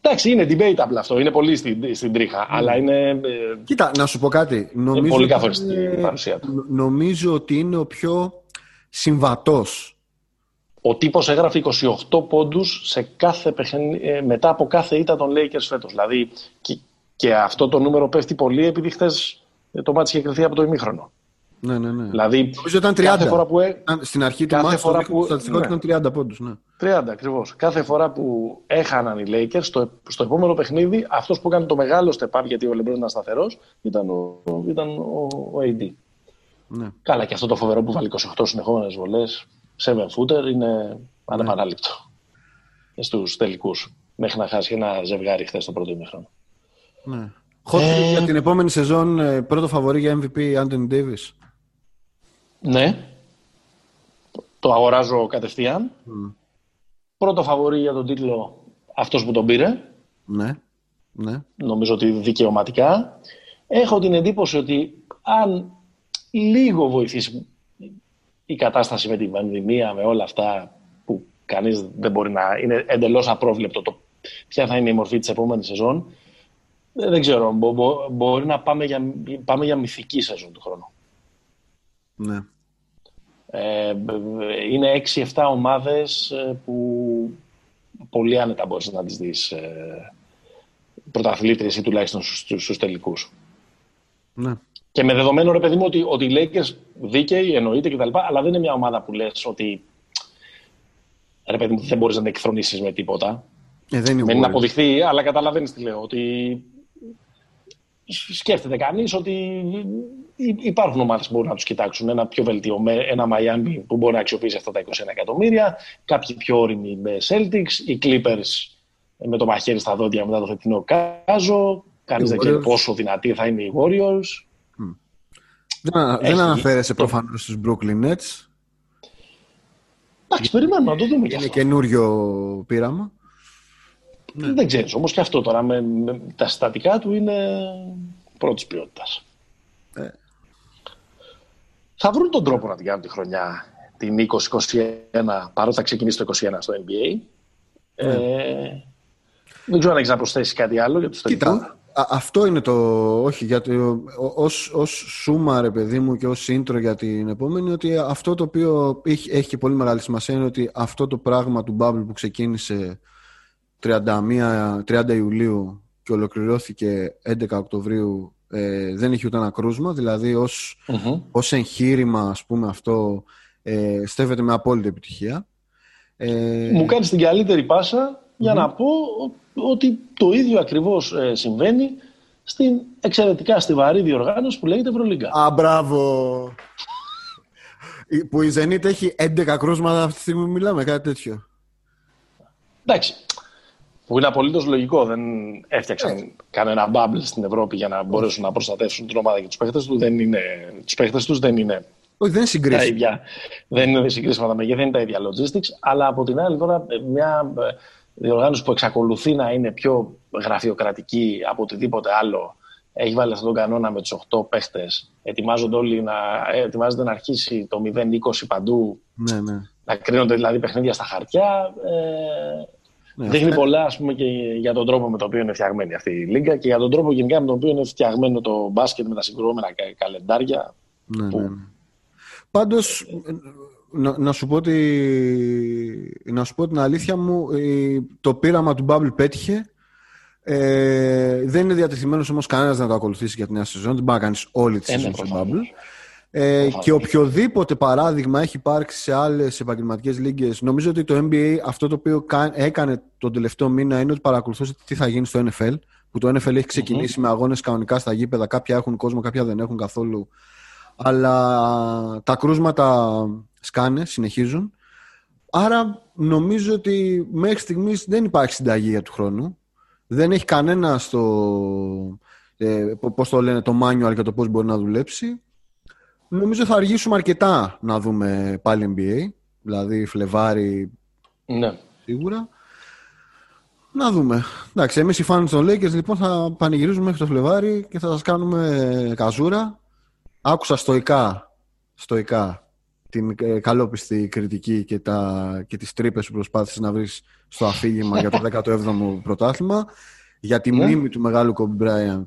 Εντάξει, είναι debatable αυτό, είναι πολύ στην, στην τρίχα, αλλά είναι... ε, Κοίτα, να σου πω κάτι. Νομίζω πολύ ότι καθοριστική είναι- η παρουσία του. νο- Νομίζω ότι είναι ο πιο συμβατός. Ο τύπος έγραφε 28 πόντους σε κάθε παιχνι- ε, μετά από κάθε ήττα των Lakers φέτος. Δηλαδή, και, και αυτό το νούμερο πέφτει πολύ επειδή χθες ε, το μάτι είχε κρυθεί από το ημίχρονο. Ναι, ναι, ναι. Δηλαδή, Νομίζω ήταν 30. κάθε φορά που, ε, Ήταν- Στην αρχή του κάθε μάτς φορά το που- στατιστικό ναι. ήταν 30 πόντους. Ναι. 30 ακριβώς. Κάθε φορά που έχαναν οι Lakers, στο, στο επόμενο παιχνίδι, αυτός που έκανε το μεγάλο step up, γιατί ο LeBron ήταν σταθερός, ήταν, ο, ήταν ο, ο AD. Ναι. Καλά, και αυτό το φοβερό που βάλει 28 συνεχόμενες βολές, 7 footer, είναι ανεπανάληπτο. Στους τελικούς. Μέχρι να χάσει ένα ζευγάρι χθες το πρώτο ημίχρονο. Ναι. Hot take για την επόμενη σεζόν, ε, πρώτο φαβορή για MVP, Anthony Davis. Ναι. Το αγοράζω κατευθείαν. Πρώτο φαβορή για τον τίτλο αυτός που τον πήρε. Ναι. ναι. νομίζω ότι δικαιωματικά. Έχω την εντύπωση ότι αν λίγο βοηθήσει η κατάσταση με την πανδημία, με όλα αυτά που κανείς δεν μπορεί να... είναι εντελώς απρόβλεπτο το ποια θα είναι η μορφή της επόμενης σεζόν, ε, δεν ξέρω, μπο- μπο- μπορεί να πάμε για, πάμε για μυθική σεζόν του χρόνου. ναι. Ε, είναι 6-7 ομάδες ε, που πολύ άνετα μπορείς να τις δεις ε, πρωταθλήτριες ή τουλάχιστον στους, στους, στους τελικούς. ναι. Και με δεδομένο ρε παιδί μου ότι, ότι οι Lakers δίκαιοι εννοείται κτλ. Αλλά δεν είναι μια ομάδα που λες ότι ρε παιδί μου δεν μπορείς να την εκθρονήσεις με τίποτα. Ε, δεν είναι Μένει να Warriors. αποδειχθεί, αλλά καταλαβαίνεις τι λέω. Ότι σκέφτεται κανείς ότι υ- υπάρχουν ομάδες που μπορούν να τους κοιτάξουν. Ένα πιο βελτιωμένο, ένα Miami που μπορεί να αξιοποιήσει αυτά τα 21 εκατομμύρια. Κάποιοι πιο όριμοι με Celtics. Οι Clippers με το μαχαίρι στα δόντια μετά το φετινό κάζο. Κανείς Οι δεν ξέρει Warriors. πόσο δυνατοί θα είναι οι Warriors. Δεν, ανα- δεν Έχει- αναφέρεσαι προφανώς στους Brooklyn Nets. Εντάξει, περιμένουμε να το δούμε κι Είναι αυτό. καινούριο πείραμα. Δεν ξέρεις όμως και αυτό τώρα με, με τα συστατικά του είναι πρώτης ποιότητας. Ε. Θα βρουν τον τρόπο να την κάνουν τη χρονιά την 2021 παρότι θα ξεκινήσει το 21 στο NBA. Ναι. Ε, δεν ξέρω αν έχεις να προσθέσεις κάτι άλλο για τους τελικούς. Κοίτα, α- αυτό είναι το. Όχι, γιατί ο- ως, ως σούμα, ρε παιδί μου, και ως intro για την επόμενη, ότι αυτό το οποίο έχει, έχει και πολύ μεγάλη σημασία είναι ότι αυτό το πράγμα του Bubble που ξεκίνησε 31, 30 Ιουλίου και ολοκληρώθηκε 11 Οκτωβρίου ε, δεν έχει ούτε ένα κρούσμα, δηλαδή ως, Μμμ. ως εγχείρημα, ας πούμε, αυτό ε, στέφεται με απόλυτη επιτυχία. Ε, Μου κάνεις την καλύτερη πάσα για να πω ο- ότι το ίδιο ακριβώς ε, συμβαίνει στην εξαιρετικά στιβαρή διοργάνωση που λέγεται Ευρωλίγκα. Α, μπράβο. Η- Που η Zenit έχει 11 κρούσματα αυτή τη στιγμή που μιλάμε, κάτι τέτοιο. Εντάξει. Που είναι απολύτως λογικό. Δεν έφτιαξαν Ε. κανένα bubble στην Ευρώπη για να μπορέσουν να προστατεύσουν την ομάδα και τους παίχτε τους. Δεν είναι, τους παίχτες τους δεν είναι Όχι, δεν είναι τα συγκρίσιμο. ίδια. Δεν είναι συγκρίσιμα τα μεγέθη, δεν είναι τα ίδια logistics. Αλλά από την άλλη, τώρα μια ε, διοργάνωση που εξακολουθεί να είναι πιο γραφειοκρατική από οτιδήποτε άλλο. Έχει βάλει αυτόν τον κανόνα με τους 8 παίχτε. Ετοιμάζονται όλοι να, ε, ετοιμάζεται να αρχίσει το 0-20 παντού. Ναι, ναι. Να κρίνονται δηλαδή παιχνίδια στα χαρτιά. Ε, ναι Δείχνει αυτό- πολλά ας πούμε, και για τον τρόπο με τον οποίο είναι φτιαγμένη αυτή η λίγκα και για τον τρόπο γενικά με τον οποίο είναι φτιαγμένο το μπάσκετ με τα συγκρουόμενα κα- καλεντάρια. Ναι, ναι, που- ναι. Πάντως, να, να σου πω ότι, να σου πω την αλήθεια μου, η- το πείραμα του Bubble πέτυχε. Ε, δεν είναι διατεθειμένος όμως κανένας να το ακολουθήσει για την νέα σεζόν. Δεν μπορεί να κάνεις όλη τη Ε, ναι, σεζόν στο προφανώς. Bubble. Ε, Προφανώς. και οποιοδήποτε παράδειγμα έχει υπάρξει σε άλλες επαγγελματικές λίγκες νομίζω ότι το NBA αυτό το οποίο κα- έκανε τον τελευταίο μήνα είναι ότι παρακολουθούσε τι θα γίνει στο NFL που το NFL έχει ξεκινησει με αγώνες κανονικά στα γήπεδα. Κάποια έχουν κόσμο, κάποια δεν έχουν καθόλου. Αλλά τα κρούσματα σκάνε, συνεχίζουν. Άρα νομίζω ότι μέχρι στιγμής δεν υπάρχει συνταγή για του χρόνου. Δεν έχει κανένα στο, ε, πώς το λένε, το manual για το πώς μπορεί να δουλέψει. Νομίζω θα αργήσουμε αρκετά να δούμε πάλι NBA. Δηλαδή Φλεβάρι ναι. σίγουρα. Να δούμε. Εντάξει, εμείς οι fans των Lakers λοιπόν θα πανηγυρίζουμε μέχρι το Φλεβάρι και θα σας κάνουμε καζούρα. Άκουσα στοικά, στοικά την ε, καλόπιστη κριτική και, τα, και τις τρύπες που προσπάθησες να βρεις στο αφήγημα για το 17ο πρωτάθλημα για τη ναι. μνήμη του μεγάλου Kobe Bryant.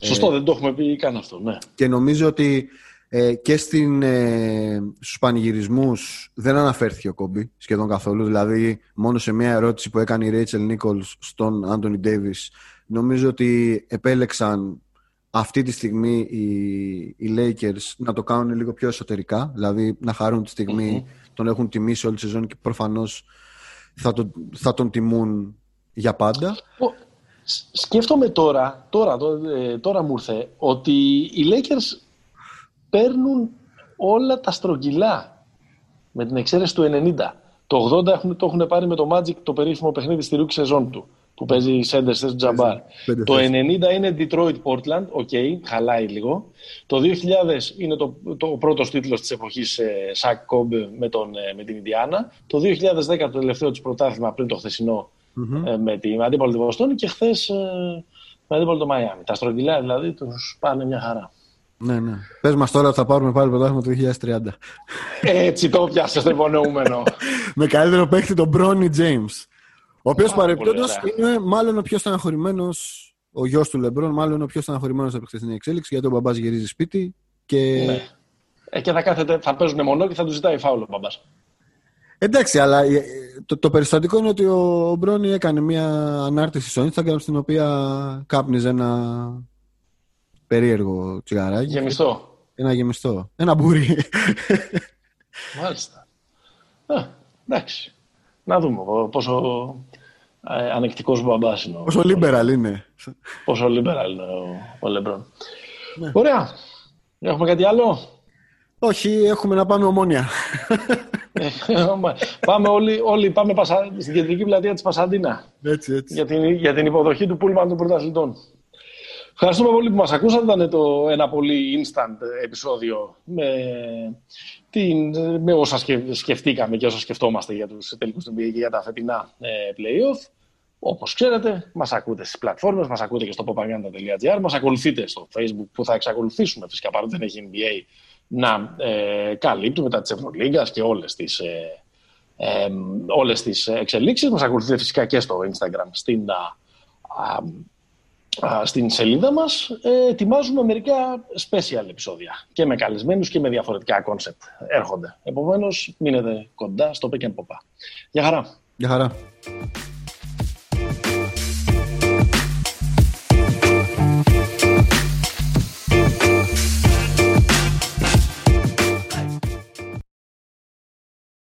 Σωστό, ε, δεν το έχουμε πει καν αυτό, ναι. Και νομίζω ότι ε, και στην, ε, στους πανηγυρισμούς δεν αναφέρθηκε ο Κόμπι σχεδόν καθόλου. Δηλαδή, μόνο σε μια ερώτηση που έκανε η Ρέιτσελ Νίκολς στον Άντωνι Ντέιβις, νομίζω ότι επέλεξαν αυτή τη στιγμή οι, οι Lakers να το κάνουν λίγο πιο εσωτερικά, δηλαδή να χαρούν τη στιγμη τον έχουν τιμήσει όλη τη σεζόν και προφανώς θα τον, θα τον τιμούν για πάντα. Σκέφτομαι τώρα, τώρα, ε, τώρα μου ήρθε, ότι οι Lakers παίρνουν όλα τα στρογγυλά με την εξαίρεση του 90. Το 80 έχουν, το έχουν πάρει με το Magic το περίφημο παιχνίδι στη ρούξη σεζόν του που παίζει σέντερ ο Τζαμπάρ. Το 90 είναι Detroit Portland, ok, okay, χαλάει λίγο. Το 2000 είναι το, το πρώτος τίτλος της εποχής ε, Σακ Κόμπι με, τον, ε, με την Ινδιάνα. Το 2010 το τελευταίο της πρωτάθλημα πριν το χθεσινό mm-hmm. ε, με την αντίπαλη τη Βοστόνη και χθες ε, με αντίπαλο το Μαϊάμι. Τα στρογγυλά δηλαδή τους πάνε μια χαρά. Ναι, ναι. Πες μας τώρα ότι θα πάρουμε πάλι πρωτάθλημα το 2030. Έτσι το πιάσε το υπονοούμενο. με καλύτερο παίχτη τον Μπρόνι Τζέιμς. Ο οποίος παρεμπιπτόντως είναι μάλλον ο πιο στεναχωρημένος, ο γιος του Λεμπρόν, μάλλον ο πιο στεναχωρημένος από χθεσινή εξέλιξη, γιατί ο μπαμπάς γυρίζει σπίτι. Και, ναι. ε, και θα, κάθεται, θα παίζουν μονό και θα τους ζητάει φάουλο ο μπαμπάς. Εντάξει, αλλά ε, το, το περιστατικό είναι ότι ο Μπρόνι έκανε μια ανάρτηση στο Instagram στην οποία κάπνιζε ένα περίεργο τσιγαράκι. Γεμιστό. Ένα γεμιστό. Ένα μπουρί. Μάλιστα. Α, εντάξει. Να δούμε πόσο ε, ανεκτικός μπαμπάς είναι. Πόσο liberal είναι. Πόσο liberal είναι ο, ο Λεμπρόν. Ναι. Ωραία. Έχουμε κάτι άλλο; Όχι, έχουμε να πάμε ομόνια. Ε, πάμε όλοι, όλοι πάμε πασα... στην κεντρική πλατεία της Πασαντίνα. Έτσι, έτσι. Για την, για την υποδοχή του Πούλμαν των πρωταθλητών. Ευχαριστούμε πολύ που μας ακούσατε. Ήταν το ένα πολύ instant επεισόδιο με, την, με όσα σκεφτήκαμε και όσα σκεφτόμαστε για τους τελικούς του και για τα φετινά ε, play-off. Όπως ξέρετε, μας ακούτε στις πλατφόρμες, μας ακούτε και στο popaganda.gr, μας ακολουθείτε στο facebook που θα εξακολουθήσουμε φυσικά παρότι δεν έχει NBA να ε, καλύπτουμε τα της Ευρωλίγκας και όλες τις, ε, ε, όλες τις εξελίξεις. Μας ακολουθείτε φυσικά και στο Instagram στην στην σελίδα μας ε, ετοιμάζουμε μερικά special επεισόδια και με καλεσμένους και με διαφορετικά κόνσεπτ έρχονται. Επομένως, μείνετε κοντά στο Pick and Pop. Γεια χαρά. Γεια χαρά.